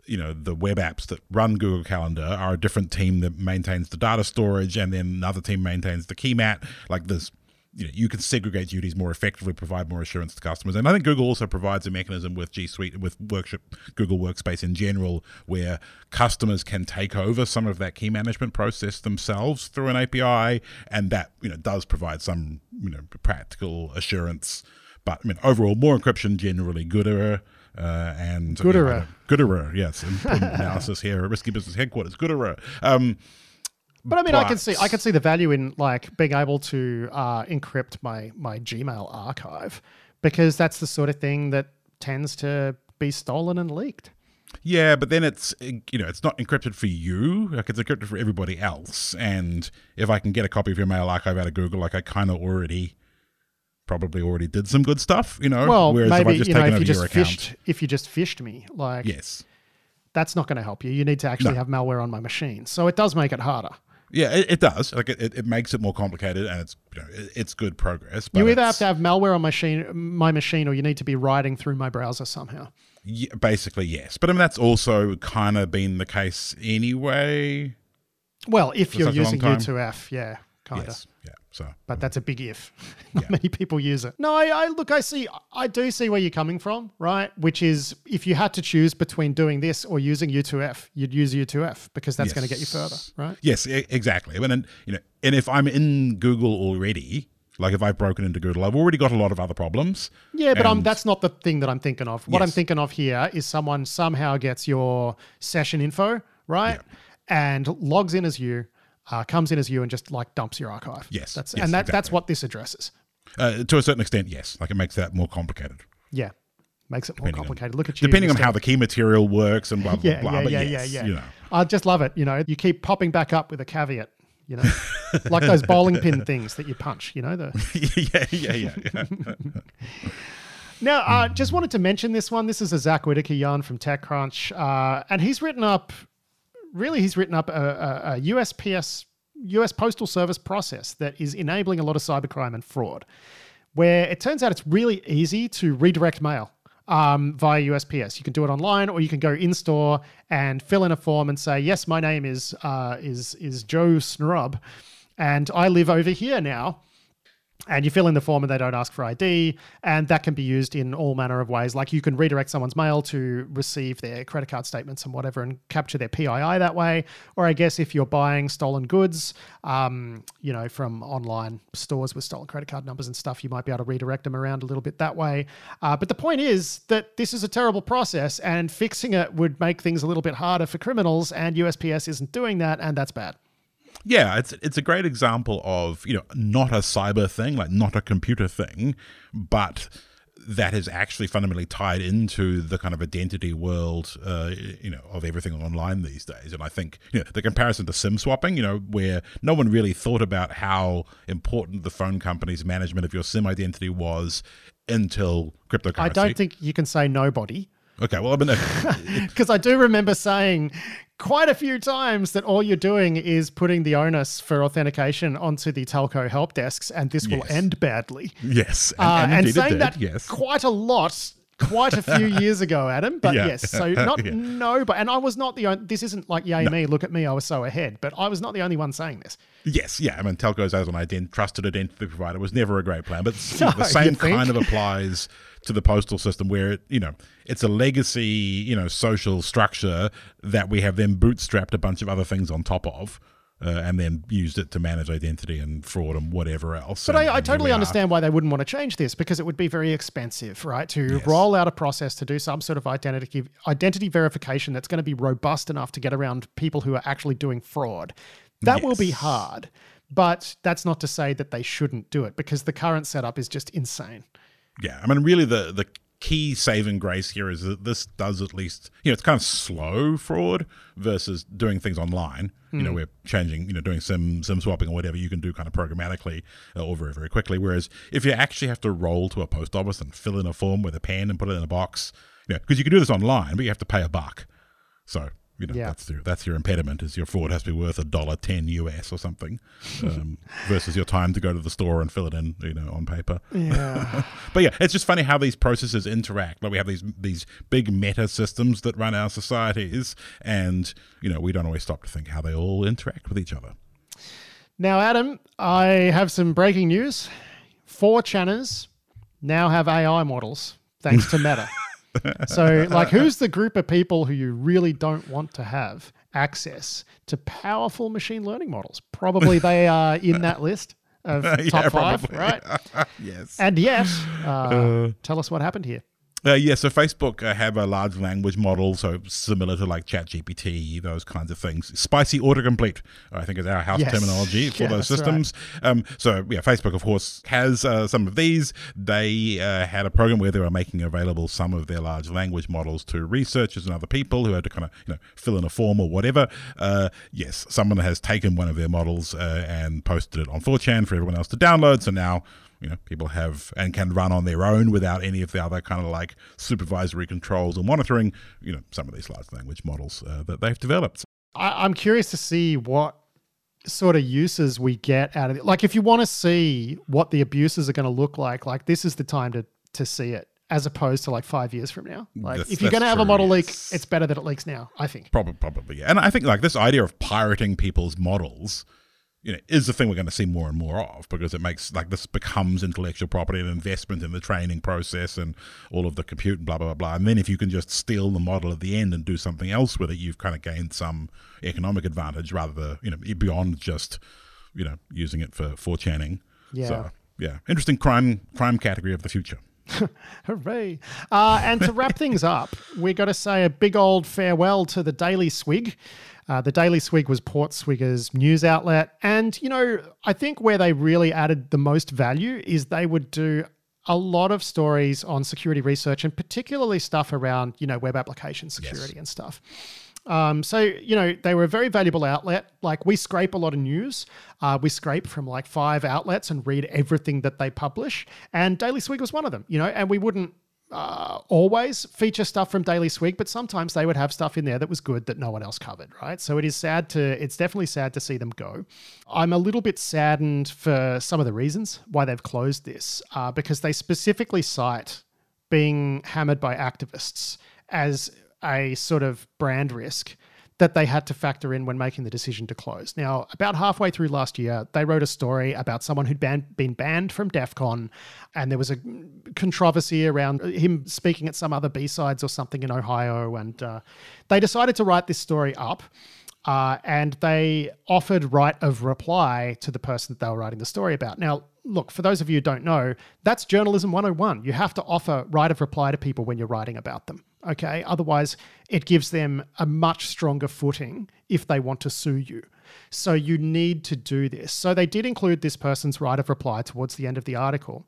you know the web apps that run Google Calendar are a different team that maintains the data storage, and then another team maintains the key mat. Like this, you know, you can segregate duties more effectively, provide more assurance to customers. And I think Google also provides a mechanism with G Suite, with Workshop, Google Workspace in general, where customers can take over some of that key management process themselves through an API, and that you know does provide some you know practical assurance. But I mean, overall, more encryption generally gooder. Uh, and Gooderer. Gooderer, yes. analysis here at Risky Business Headquarters. Gooderer. Um, but I mean, but, I can see I can see the value in like being able to uh, encrypt my my Gmail archive because that's the sort of thing that tends to be stolen and leaked. Yeah, but then it's you know it's not encrypted for you. Like it's encrypted for everybody else. And if I can get a copy of your mail archive out of Google, like I kind of already probably already did some good stuff. You know. Well, Whereas maybe if, you know, if you just phished, if you just phished me, like yes, that's not going to help you. You need to actually no. have malware on my machine, so it does make it harder. Yeah, it, it does. Like it, it makes it more complicated, and it's you know it, it's good progress. you either have to have malware on my machine, my machine, or you need to be writing through my browser somehow. Yeah, basically, yes. But I mean, that's also kind of been the case anyway. Well, if you're using U2F, yeah, kind of. Yes, yeah. So, but mm. that's a big if. Not yeah. many people use it. No, I, I, look. I see. I do see where you're coming from, right? Which is, if you had to choose between doing this or using U2F, you'd use U2F because that's yes. going to get you further, right? Yes, exactly. And then you know, and if I'm in Google already, like if I've broken into Google, I've already got a lot of other problems. Yeah, but that's not the thing that I'm thinking of. What yes. I'm thinking of here is someone somehow gets your session info, right? Yeah. And logs in as you uh, comes in as you and just like dumps your archive. Yes, that's yes, and that exactly. that's what this addresses. Uh, to a certain extent, yes. Like it makes that more complicated. Yeah, makes it more depending complicated. On, Look at you. Depending on how the key material works and blah blah yeah, blah. Yeah, but yeah, yes, yeah, yeah. You know. I just love it. You know, you keep popping back up with a caveat. You know, like those bowling pin things that you punch. You know the. yeah, yeah, yeah. yeah. Now, uh, just wanted to mention this one. This is a Zack Whittaker yarn from TechCrunch, uh, and he's written up. Really, he's written up a, a, a USPS US Postal Service process that is enabling a lot of cybercrime and fraud, where it turns out it's really easy to redirect mail um, via USPS. You can do it online, or you can go in store and fill in a form and say, "Yes, my name is uh, is is Joe Snrub, and I live over here now." And you fill in the form and they don't ask for ID. And that can be used in all manner of ways. Like you can redirect someone's mail to receive their credit card statements and whatever and capture their PII that way. Or I guess if you're buying stolen goods, um, you know, from online stores with stolen credit card numbers and stuff, you might be able to redirect them around a little bit that way. Uh, but the point is that this is a terrible process and fixing it would make things a little bit harder for criminals. And USPS isn't doing that. And that's bad yeah, it's it's a great example of you know not a cyber thing, like not a computer thing, but that is actually fundamentally tied into the kind of identity world, uh, you know, of everything online these days. And I think you know the comparison to SIM swapping, you know, where no one really thought about how important the phone company's management of your SIM identity was until cryptocurrency. I don't think you can say nobody. Okay, well, I've been because I do remember saying quite a few times that all you're doing is putting the onus for authentication onto the telco help desks, and this yes. will end badly. Yes, and, uh, and, and saying that yes. quite a lot quite a few years ago, Adam. But yeah. yes, so not yeah. no, but and I was not the only. This isn't like yay no. me, look at me, I was so ahead. But I was not the only one saying this. Yes, yeah. I mean, telcos as an ident- trusted identity provider was never a great plan, but no, the same kind of applies to the postal system where it, you know, it's a legacy, you know, social structure that we have then bootstrapped a bunch of other things on top of. Uh, and then used it to manage identity and fraud and whatever else. But and, I, I and totally understand why they wouldn't want to change this because it would be very expensive, right? To Yes. roll out a process to do some sort of identity identity verification that's going to be robust enough to get around people who are actually doing fraud. That will be hard. But that's not to say that they shouldn't do it because the current setup is just insane. Yeah, I mean, really, the the key saving grace here is that this does at least, you know, it's kind of slow fraud versus doing things online. You know, we're changing, you know, doing sim sim swapping or whatever you can do kind of programmatically uh, or very very quickly. Whereas if you actually have to roll to a post office and fill in a form with a pen and put it in a box, you know, because you can do this online, but you have to pay a buck. So you know Yeah. that's your that's your impediment is your fraud has to be worth a dollar ten US or something, um, versus your time to go to the store and fill it in, you know, on paper. Yeah. But yeah, it's just funny how these processes interact. Like we have these these big meta systems that run our societies, and you know we don't always stop to think how they all interact with each other. now, Adam, I have some breaking news. Four channels now have AI models thanks to Meta. so, like, who's the group of people who you really don't want to have access to powerful machine learning models? Probably they are in that list of top Yeah, five, probably. right? yes. And yet, uh, tell us what happened here. Uh, yeah, so Facebook uh, have a large language model, so similar to like ChatGPT, those kinds of things. Spicy autocomplete, I think, is our house Yes. terminology for Yeah, those that's right. systems. Um, so yeah, Facebook, of course, has uh, some of these. They uh, had a program where they were making available some of their large language models to researchers and other people who had to kind of you know fill in a form or whatever. Uh, yes, someone has taken one of their models uh, and posted it on 4chan for everyone else to download. So now you know people have and can run on their own without any of the other kind of like supervisory controls or monitoring you know some of these large language models uh, that they've developed I, I'm curious to see what sort of uses we get out of it. Like, if you want to see what the abuses are going to look like, like this is the time to to see it, as opposed to like five years from now. Like, That's- if you're going to have a model leak, yes. it's better that it leaks now. I think. probably probably yeah and i think like this idea of pirating people's models you know is the thing we're going to see more and more of because it makes like this becomes intellectual property and investment in the training process and all of the compute and blah blah blah blah and then if you can just steal the model at the end and do something else with it you've kind of gained some economic advantage rather than you know beyond just you know using it for for channing Yeah. so yeah interesting crime crime category of the future Hooray! Uh, and to wrap things up, we got to say a big old farewell to the Daily Swig. Uh, the Daily Swig was Portswigger's news outlet. And, you know, I think where they really added the most value is they would do a lot of stories on security research and particularly stuff around, you know, web application security and stuff. Um, so, you know, they were a very valuable outlet. Like, we scrape a lot of news. Uh, we scrape from like five outlets and read everything that they publish. And Daily Swig was one of them, you know, and we wouldn't uh, always feature stuff from Daily Swig, but sometimes they would have stuff in there that was good that no one else covered, right? So it is sad to, it's definitely sad to see them go. I'm a little bit saddened for some of the reasons why they've closed this, uh, because they specifically cite being hammered by activists as a sort of brand risk that they had to factor in when making the decision to close. Now, about halfway through last year, they wrote a story about someone who'd ban- been banned from DEF CON, and there was a controversy around him speaking at some other B-sides or something in Ohio, and uh, they decided to write this story up. Uh, and they offered right of reply to the person that they were writing the story about. Now, look, for those of you who don't know, that's journalism 101. You have to offer right of reply to people when you're writing about them. Okay. Otherwise, it gives them a much stronger footing if they want to sue you. So you need to do this. So they did include this person's right of reply towards the end of the article.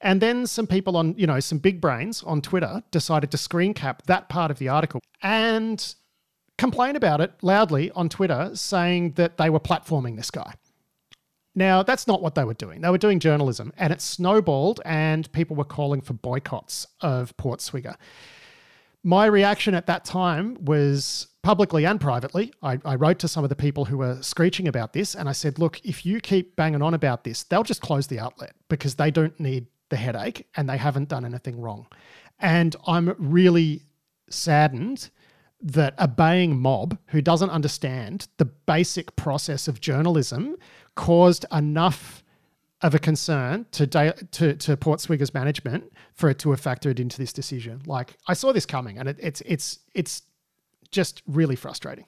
And then some people on, you know, some big brains on Twitter decided to screen cap that part of the article and complain about it loudly on Twitter, saying that they were platforming this guy. Now, that's not what they were doing. They were doing journalism, and it snowballed, and people were calling for boycotts of Portswigger. My reaction at that time was publicly and privately. I, I wrote to some of the people who were screeching about this, and I said, Look, if you keep banging on about this, they'll just close the outlet because they don't need the headache and they haven't done anything wrong. And I'm really saddened that a baying mob who doesn't understand the basic process of journalism caused enough of a concern to da- to to Portswigger's management for it to have factored into this decision. Like I saw this coming, and it, it's it's it's just really frustrating.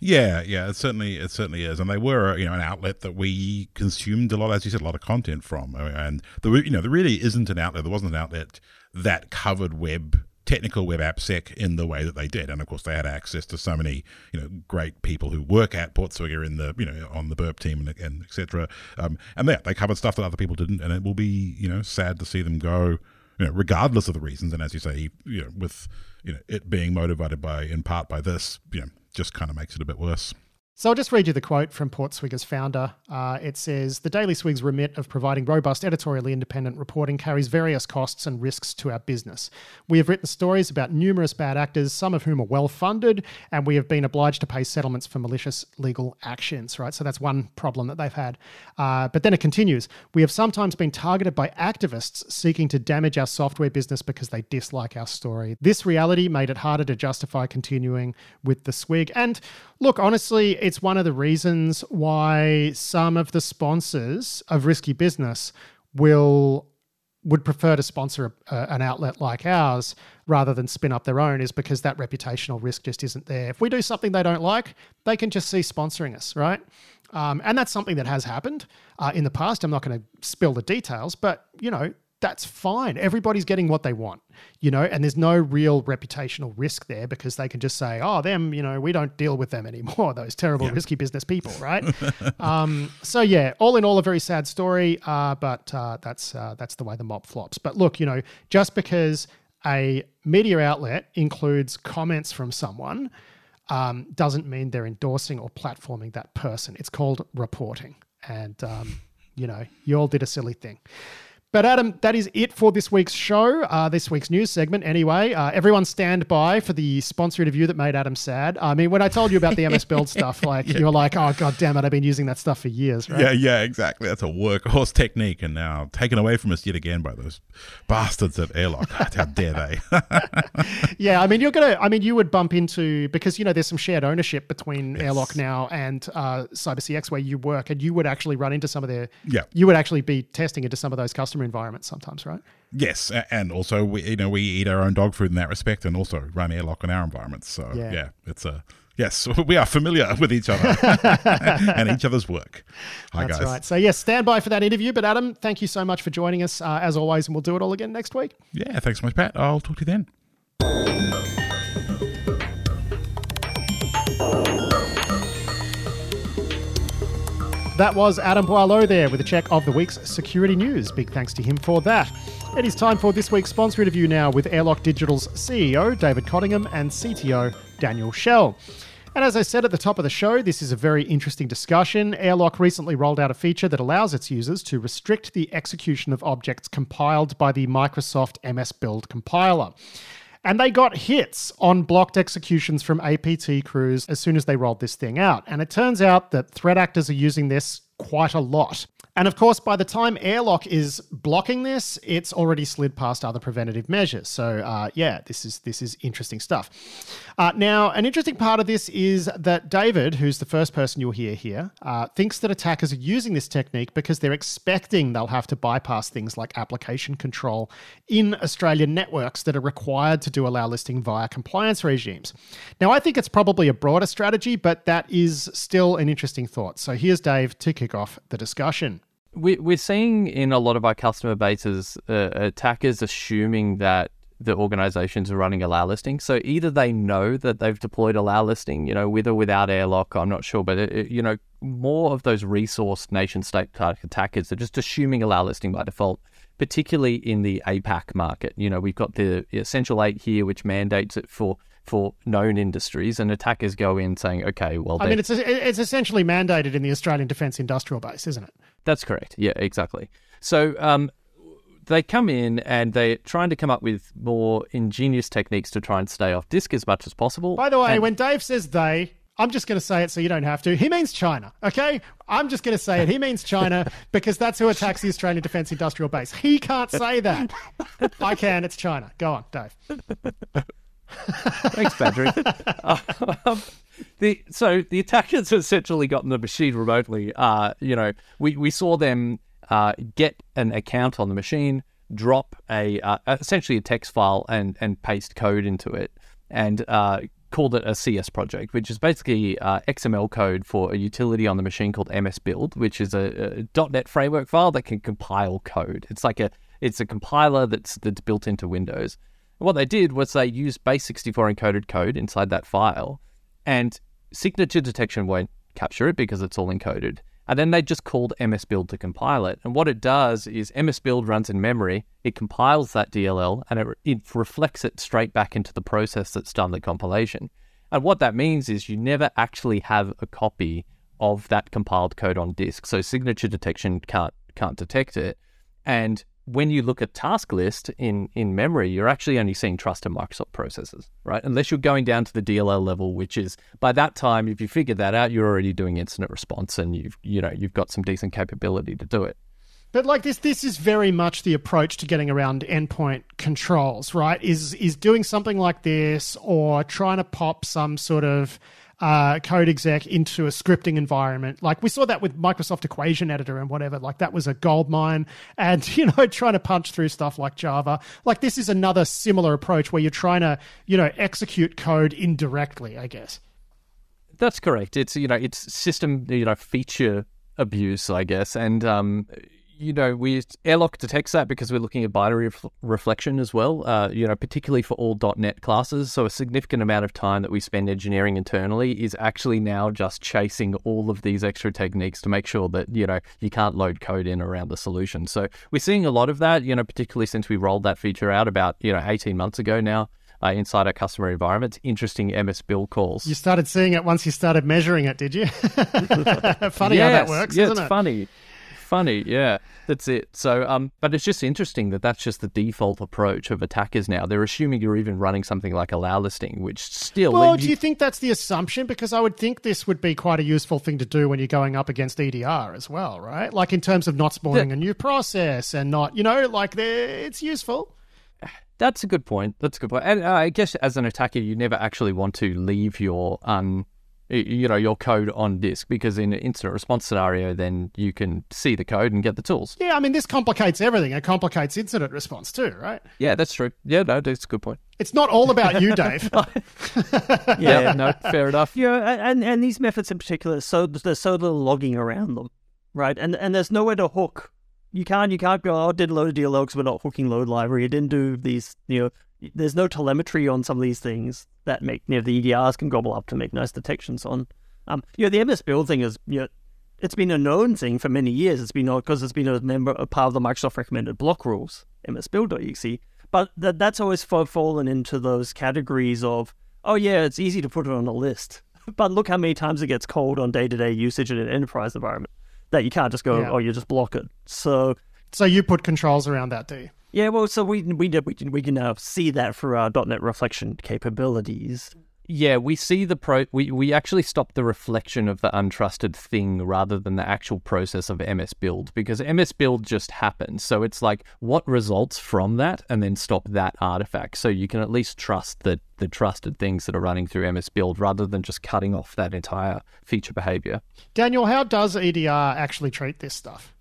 Yeah, yeah, it certainly it certainly is, and they were uh, you know an outlet that we consumed a lot, as you said, a lot of content from, and the you know there really isn't an outlet. There wasn't an outlet that covered web technical web AppSec in the way that they did. And of course, they had access to so many, you know, great people who work at Portswigger in the, you know, on the Burp team and, and etc. Um, and yeah, they covered stuff that other people didn't, and it will be, you know, sad to see them go, you know, regardless of the reasons. And as you say, you know, with you know it being motivated by in part by this, you know, just kind of makes it a bit worse. So I'll just read you the quote from Portswigger's founder. Uh, it says The Daily Swig's remit of providing robust editorially independent reporting carries various costs and risks to our business. We have written stories about numerous bad actors, some of whom are well funded, and we have been obliged to pay settlements for malicious legal actions, right? So that's one problem that they've had. Uh, but then it continues We have sometimes been targeted by activists seeking to damage our software business because they dislike our story. This reality made it harder to justify continuing with the Swig. And look, honestly, it's one of the reasons why some of the sponsors of risky business will would prefer to sponsor a, an outlet like ours rather than spin up their own is because that reputational risk just isn't there. If we do something they don't like, they can just see sponsoring us, right? Um, and that's something that has happened uh, in the past. I'm not going to spill the details, but you know, that's fine. Everybody's getting what they want, you know, and there's no real reputational risk there because they can just say, oh, them, you know, we don't deal with them anymore, those terrible, yeah. risky business people, right? um, so, yeah, all in all, a very sad story, uh, but uh, that's, uh, that's the way the mob flops. But look, you know, just because a media outlet includes comments from someone um, doesn't mean they're endorsing or platforming that person. It's called reporting. And, um, you know, you all did a silly thing. But Adam, that is it for this week's show, uh, this week's news segment. Anyway, uh, everyone stand by for the sponsor interview that made Adam sad. I mean, when I told you about the MS Build stuff, like yeah. you were like, "Oh god damn it, I've been using that stuff for years." Right? Yeah, yeah, exactly. That's a workhorse technique, and now taken away from us yet again by those bastards at Airlock. How dare they? yeah, I mean, you're gonna. I mean, you would bump into because you know there's some shared ownership between yes. Airlock now and uh, CyberCX where you work, and you would actually run into some of their. Yeah. You would actually be testing into some of those customers environment sometimes, right? Yes, and also we you know we eat our own dog food in that respect, and also run airlock in our environments. So yeah, yeah it's a yes, we are familiar with each other and each other's work. Hi That's guys. right. So yes, stand by for that interview. But Adam, thank you so much for joining us uh, as always, and we'll do it all again next week. Yeah, thanks so much, Pat. I'll talk to you then. That was Adam Boileau there with a check of the week's security news. Big thanks to him for that. It is time for this week's sponsor interview now with Airlock Digital's CEO, David Cottingham, and CTO, Daniel Schell. And as I said at the top of the show, this is a very interesting discussion. Airlock recently rolled out a feature that allows its users to restrict the execution of objects compiled by the Microsoft MS Build compiler. And they got hits on blocked executions from APT crews as soon as they rolled this thing out. And it turns out that threat actors are using this quite a lot. And of course, by the time Airlock is blocking this, it's already slid past other preventative measures. So uh, yeah, this is this is interesting stuff. Uh, now, an interesting part of this is that David, who's the first person you'll hear here, uh, thinks that attackers are using this technique because they're expecting they'll have to bypass things like application control in Australian networks that are required to do allow listing via compliance regimes. Now, I think it's probably a broader strategy, but that is still an interesting thought. So here's Dave to kick off the discussion we, we're seeing in a lot of our customer bases uh, attackers assuming that the organizations are running allow listing. So either they know that they've deployed allow listing, you know, with or without airlock, I'm not sure, but it, it, you know, more of those resource nation state attackers are just assuming allow listing by default, particularly in the APAC market. You know, we've got the Essential 8 here, which mandates it for for known industries, and attackers go in saying, okay, well, I mean, it's it's essentially mandated in the Australian Defence Industrial Base, isn't it? That's correct. Yeah, exactly. So um, they come in and they're trying to come up with more ingenious techniques to try and stay off disk as much as possible. By the way, and- when Dave says they, I'm just going to say it so you don't have to. He means China, okay? I'm just going to say it. He means China because that's who attacks the Australian Defence Industrial Base. He can't say that. I can. It's China. Go on, Dave. Thanks, Patrick. um, the so the attackers essentially gotten the machine remotely. Uh, you know, we, we saw them uh, get an account on the machine, drop a uh, essentially a text file, and and paste code into it, and uh, called it a CS project, which is basically uh, XML code for a utility on the machine called MS Build, which is a, a .NET framework file that can compile code. It's like a it's a compiler that's that's built into Windows. And what they did was they used base64 encoded code inside that file, and signature detection won't capture it because it's all encoded. And then they just called MS Build to compile it. And what it does is MS Build runs in memory, it compiles that DLL, and it, it reflects it straight back into the process that's done the compilation. And what that means is you never actually have a copy of that compiled code on disk. So signature detection can't can't detect it. And when you look at task list in, in memory, you're actually only seeing trusted Microsoft processes, right? Unless you're going down to the DLL level, which is by that time, if you figure that out, you're already doing incident response and you've you know you've got some decent capability to do it. But like this, this is very much the approach to getting around endpoint controls, right? Is is doing something like this or trying to pop some sort of uh, code exec into a scripting environment. Like we saw that with Microsoft Equation Editor and whatever. Like that was a gold mine. And, you know, trying to punch through stuff like Java. Like this is another similar approach where you're trying to, you know, execute code indirectly, I guess. That's correct. It's, you know, it's system, you know, feature abuse, I guess. And, um, you know, we Airlock detects that because we're looking at binary ref- reflection as well. Uh, you know, particularly for all .NET classes. So a significant amount of time that we spend engineering internally is actually now just chasing all of these extra techniques to make sure that you know you can't load code in around the solution. So we're seeing a lot of that. You know, particularly since we rolled that feature out about you know 18 months ago now. Uh, inside our customer environments, interesting MS build calls. You started seeing it once you started measuring it, did you? funny yes, how that works, yeah, isn't it's it? funny funny. Yeah, that's it. So, um, but it's just interesting that that's just the default approach of attackers now. They're assuming you're even running something like allow listing, which still. Well, do you think that's the assumption? Because I would think this would be quite a useful thing to do when you're going up against EDR as well, right? Like in terms of not spawning a new process and not, you know, like it's useful. That's a good point. That's a good point. And uh, I guess as an attacker, you never actually want to leave your um, you know your code on disk because in an incident response scenario then you can see the code and get the tools. Yeah i mean this complicates everything. It complicates incident response too right? Yeah that's true. Yeah no that's a good point. It's not all about you dave. Yeah, yeah no fair enough. Yeah and and these methods in particular so there's so little logging around them right? And and there's nowhere to hook. You can't you can't go oh, I did load of DLL because we're not hooking load library. It didn't do these you know there's no telemetry on some of these things that make you know the EDRs can gobble up to make nice detections on. Um, you know the MS build thing is you know it's been a known thing for many years. It's been because it's been a member a part of the Microsoft recommended block rules MS build.exe. But that that's always fallen into those categories of oh yeah it's easy to put it on a list, but look how many times it gets called on day to day usage in an enterprise environment that you can't just go, yeah. oh, you just block it. So, so you put controls around that, do you? Yeah, well, so we we we can we can now see that through our .NET reflection capabilities. Yeah, we see the pro. We we actually stop the reflection of the untrusted thing rather than the actual process of MS Build because MS Build just happens. So it's like what results from that, and then stop that artifact. So you can at least trust the the trusted things that are running through MS Build rather than just cutting off that entire feature behavior. Daniel, how does EDR actually treat this stuff?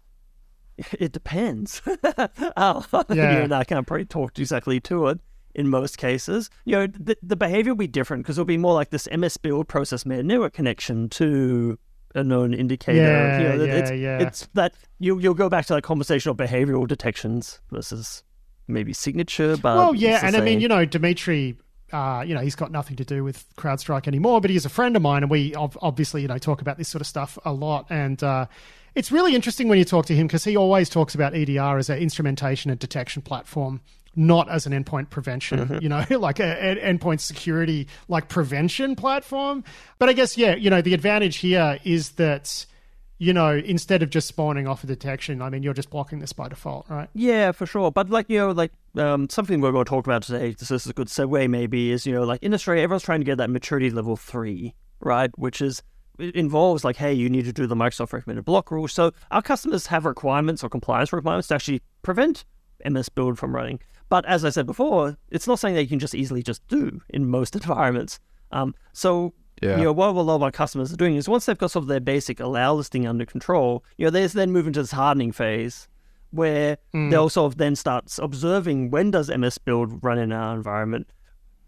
It depends. oh, yeah. I can't probably talk exactly to it in most cases. You know, the, the behavior will be different because it'll be more like this MS build process made network connection to a known indicator. Yeah, you know, yeah, it's, yeah. it's that you, you'll go back to like conversational behavioral detections versus maybe signature. But well, yeah, and same. I mean, you know, Dimitri uh, you know, he's got nothing to do with CrowdStrike anymore, but he's a friend of mine, and we obviously, you know, talk about this sort of stuff a lot. And uh, it's really interesting when you talk to him because he always talks about EDR as an instrumentation and detection platform, not as an endpoint prevention, mm-hmm. you know, like an endpoint security, like prevention platform. But I guess, yeah, you know, the advantage here is that you know, instead of just spawning off a detection, I mean, you're just blocking this by default, right? Yeah, for sure. But like, you know, like um, something we're going to talk about today, this is a good segue maybe, is, you know, like in Australia, everyone's trying to get that maturity level three, right? Which is, it involves like, hey, you need to do the Microsoft recommended block rule. So our customers have requirements or compliance requirements to actually prevent MS build from running. But as I said before, it's not something that you can just easily just do in most environments. Um, so Yeah. You know, what a lot of our customers are doing is once they've got sort of their basic allow listing under control, you know, they then move into this hardening phase where hmm. they'll sort of then start observing when does MS build run in our environment,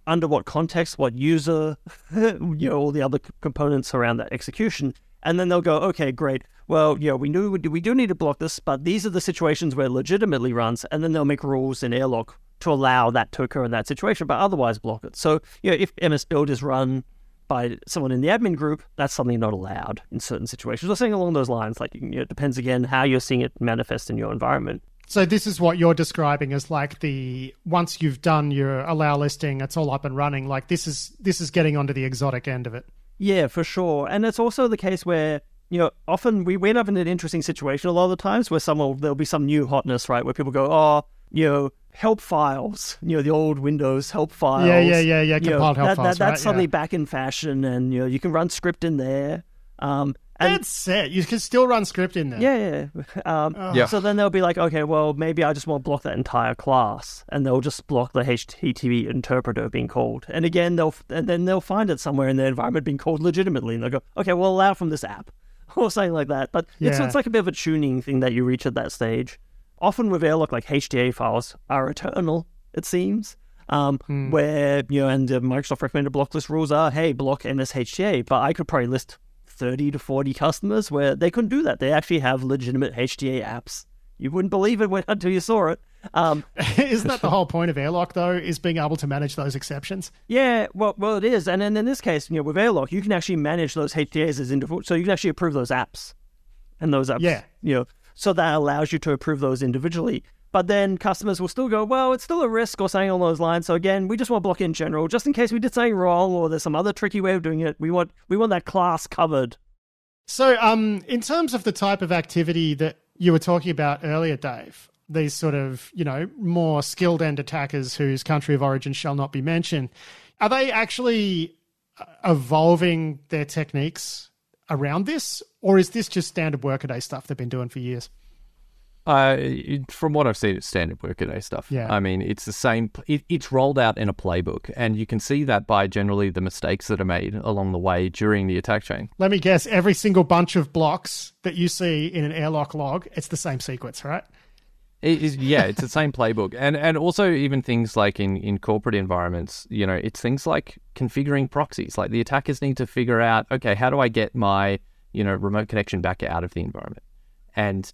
under what context, what user, you know, all the other components around that execution. And then they'll go, okay, great. Well, yeah, we knew we do need to block this, but these are the situations where it legitimately runs. And then they'll make rules in airlock to allow that to occur in that situation, but otherwise block it. So, you know, if MS build is run by someone in the admin group, that's something not allowed in certain situations. Or something along those lines. Like, you know, it depends again how you're seeing it manifest in your environment. So this is what you're describing as like the once you've done your allow listing, it's all up and running. Like this is this is getting onto the exotic end of it. Yeah, for sure. And it's also the case where, you know, often we end up in an interesting situation a lot of the times where someone there'll be some new hotness, right? Where people go, Oh, you know, help files, you know, the old Windows help files. Yeah, yeah, yeah, yeah, You know, compiled help that, files, That, right, that's suddenly yeah. back in fashion and you know, you can run script in there. Um and That's it. You can still run script in there. yeah, yeah. Um, Yeah. So then they'll be like, okay, well, maybe I just want to block that entire class, and they'll just block the HTTP interpreter being called. And again, they'll and then they'll find it somewhere in their environment being called legitimately, and they'll go, okay, well, allow from this app or something like that. But it's, it's like a bit of a tuning thing that you reach at that stage. Often with Airlock, like HTA files are eternal, it seems. Um, where you know, and the Microsoft recommended block list rules are, hey, block MSHTA. But I could probably list 30 to 40 customers where they couldn't do that. They actually have legitimate HTA apps. You wouldn't believe it when, until you saw it. Um, Isn't that the whole point of Airlock though? Is being able to manage those exceptions? yeah, well, well, it is. And then in this case, you know, with Airlock, you can actually manage those HTAs as individual. So you can actually approve those apps and those apps. Yeah. You know, so that allows you to approve those individually. But then customers will still go, well, it's still a risk or something along those lines. So again, we just want to block in general, just in case we did something wrong or there's some other tricky way of doing it. We want we want that class covered. So, um, in terms of the type of activity that you were talking about earlier, Dave, these sort of, you know, more skilled end attackers whose country of origin shall not be mentioned, are they actually uh, evolving their techniques around this? Or is this just standard workaday stuff they've been doing for years? Uh, from what I've seen, it's standard workaday stuff. Yeah. I mean, it's the same. It, it's rolled out in a playbook, and you can see that by generally the mistakes that are made along the way during the attack chain. Let me guess, every single bunch of blocks that you see in an airlock log, it's the same sequence, right? It is, yeah, it's the same playbook, and and also even things like in in corporate environments, you know, it's things like configuring proxies. Like the attackers need to figure out, okay, how do I get my you know remote connection back out of the environment, and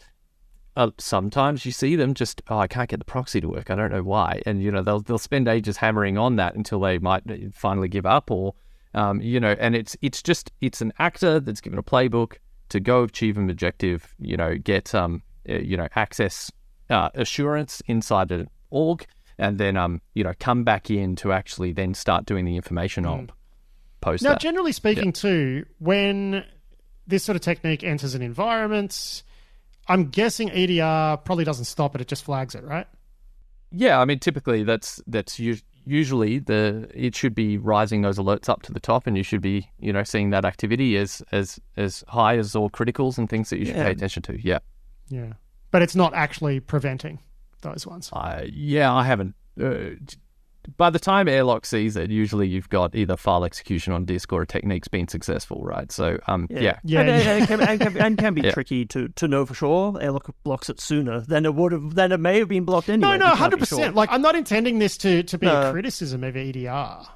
uh, sometimes you see them just, oh, I can't get the proxy to work. I don't know why, and you know they'll they'll spend ages hammering on that until they might finally give up, or um, you know, and it's it's just it's an actor that's given a playbook to go achieve an objective. You know, get um, uh, you know, access uh, assurance inside an org, and then um, you know, come back in to actually then start doing the information on post Now, that. generally speaking, too, when this sort of technique enters an environment, I'm guessing EDR probably doesn't stop it; it just flags it, right? Yeah, I mean, typically that's that's us- usually the it should be rising those alerts up to the top, and you should be you know seeing that activity as as as high as all criticals and things that you should Yeah. pay attention to. Yeah, Yeah, but it's not actually preventing those ones. uh, yeah, I haven't. Uh, by the time airlock sees it, usually you've got either file execution on disk or a technique's been successful, right? So, um, yeah, Yeah, and, and- yeah. and can, and can, and can be Yeah. tricky to, to know for sure. Airlock blocks it sooner than it would have. Than it may have been blocked anyway. No, no, hundred be sure. percent. Like, I'm not intending this to to be a criticism of EDR,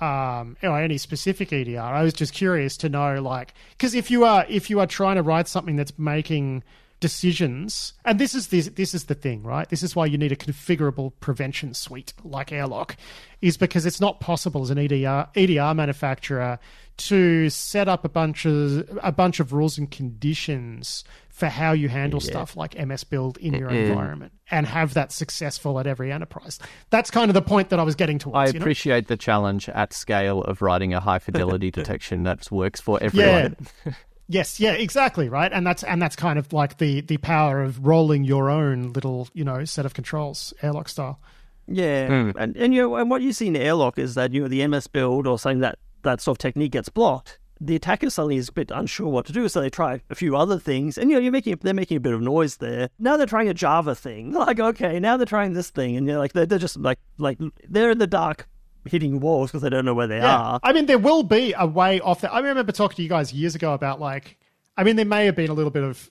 um, or any specific EDR. I was just curious to know, like, because if you are if you are trying to write something that's making decisions, and this is this this is the thing, right? This is why you need a configurable prevention suite like Airlock, is because it's not possible as an EDR EDR manufacturer to set up a bunch of a bunch of rules and conditions for how you handle stuff like MS Build in your environment and have that successful at every enterprise. That's kind of the point that I was getting towards. I you know? appreciate the challenge at scale of writing a high fidelity detection that works for everyone. Yes, yeah, exactly, right. And that's and that's kind of like the the power of rolling your own little, you know, set of controls, airlock style. Yeah, Hmm. and and you know, and what you see in airlock is that you know the MS build or something that that sort of technique gets blocked. The attacker suddenly is a bit unsure what to do, so they try a few other things, and you know you're making they're making a bit of noise there. Now they're trying a Java thing, like okay, now they're trying this thing, and you're like they're, they're just like like they're in the dark hitting walls because they don't know where they Yeah. are. I mean, there will be a way off that. I remember talking to you guys years ago about like, I mean, there may have been a little bit of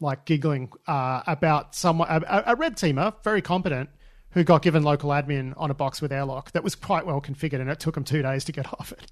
like giggling uh, about someone, a, a red teamer, very competent, who got given local admin on a box with airlock that was quite well configured, and it took him two days to get off it.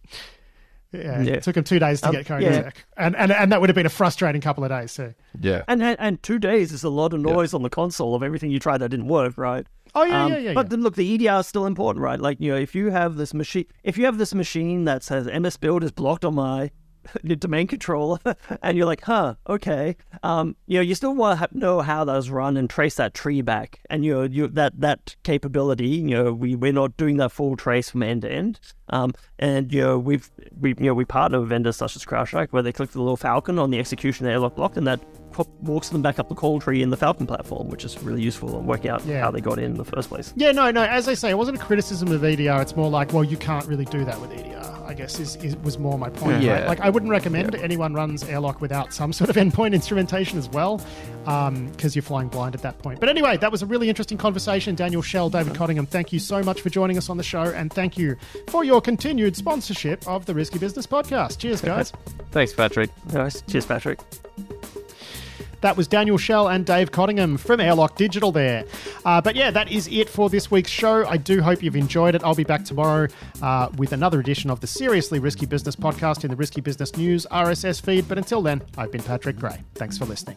Yeah, Yeah. it took him two days to Um, get code yeah. check, and, and and that would have been a frustrating couple of days too. Yeah. And, and and two days is a lot of noise on the console of everything you tried that didn't work, right? Oh yeah, Um, yeah, yeah. But yeah. then look, the EDR is still important, right? Like you know, if you have this machine, if you have this machine that says MS Build is blocked on my domain controller, and you're like, huh, okay, um, you know, you still want to know how those run and trace that tree back, and you know, you that that capability, you know, we we're not doing that full trace from end to end, um, and you know, we've we you know we partner with vendors such as CrowdStrike where they click the little falcon on the execution airlock block, and that co- walks them back up the call tree in the Falcon platform, which is really useful and work out Yeah. how they got in in the first place. Yeah, no, no. As I say, it wasn't a criticism of EDR. It's more like, well, you can't really do that with EDR. I guess is, is was more my point. Yeah. Right? Like, I wouldn't recommend anyone runs airlock without some sort of endpoint instrumentation as well, um, because you're flying blind at that point. But anyway, that was a really interesting conversation. Daniel Schell, David mm-hmm. Cottingham, thank you so much for joining us on the show, and thank you for your continued sponsorship of the Risky Business Podcast. Cheers, guys. Thanks, Patrick. Nice. Cheers, Patrick. That was Daniel Schell and Dave Cottingham from Airlock Digital there. Uh, but yeah, that is it for this week's show. I do hope you've enjoyed it. I'll be back tomorrow uh, with another edition of the Seriously Risky Business podcast in the Risky Business News RSS feed. But until then, I've been Patrick Gray. Thanks for listening.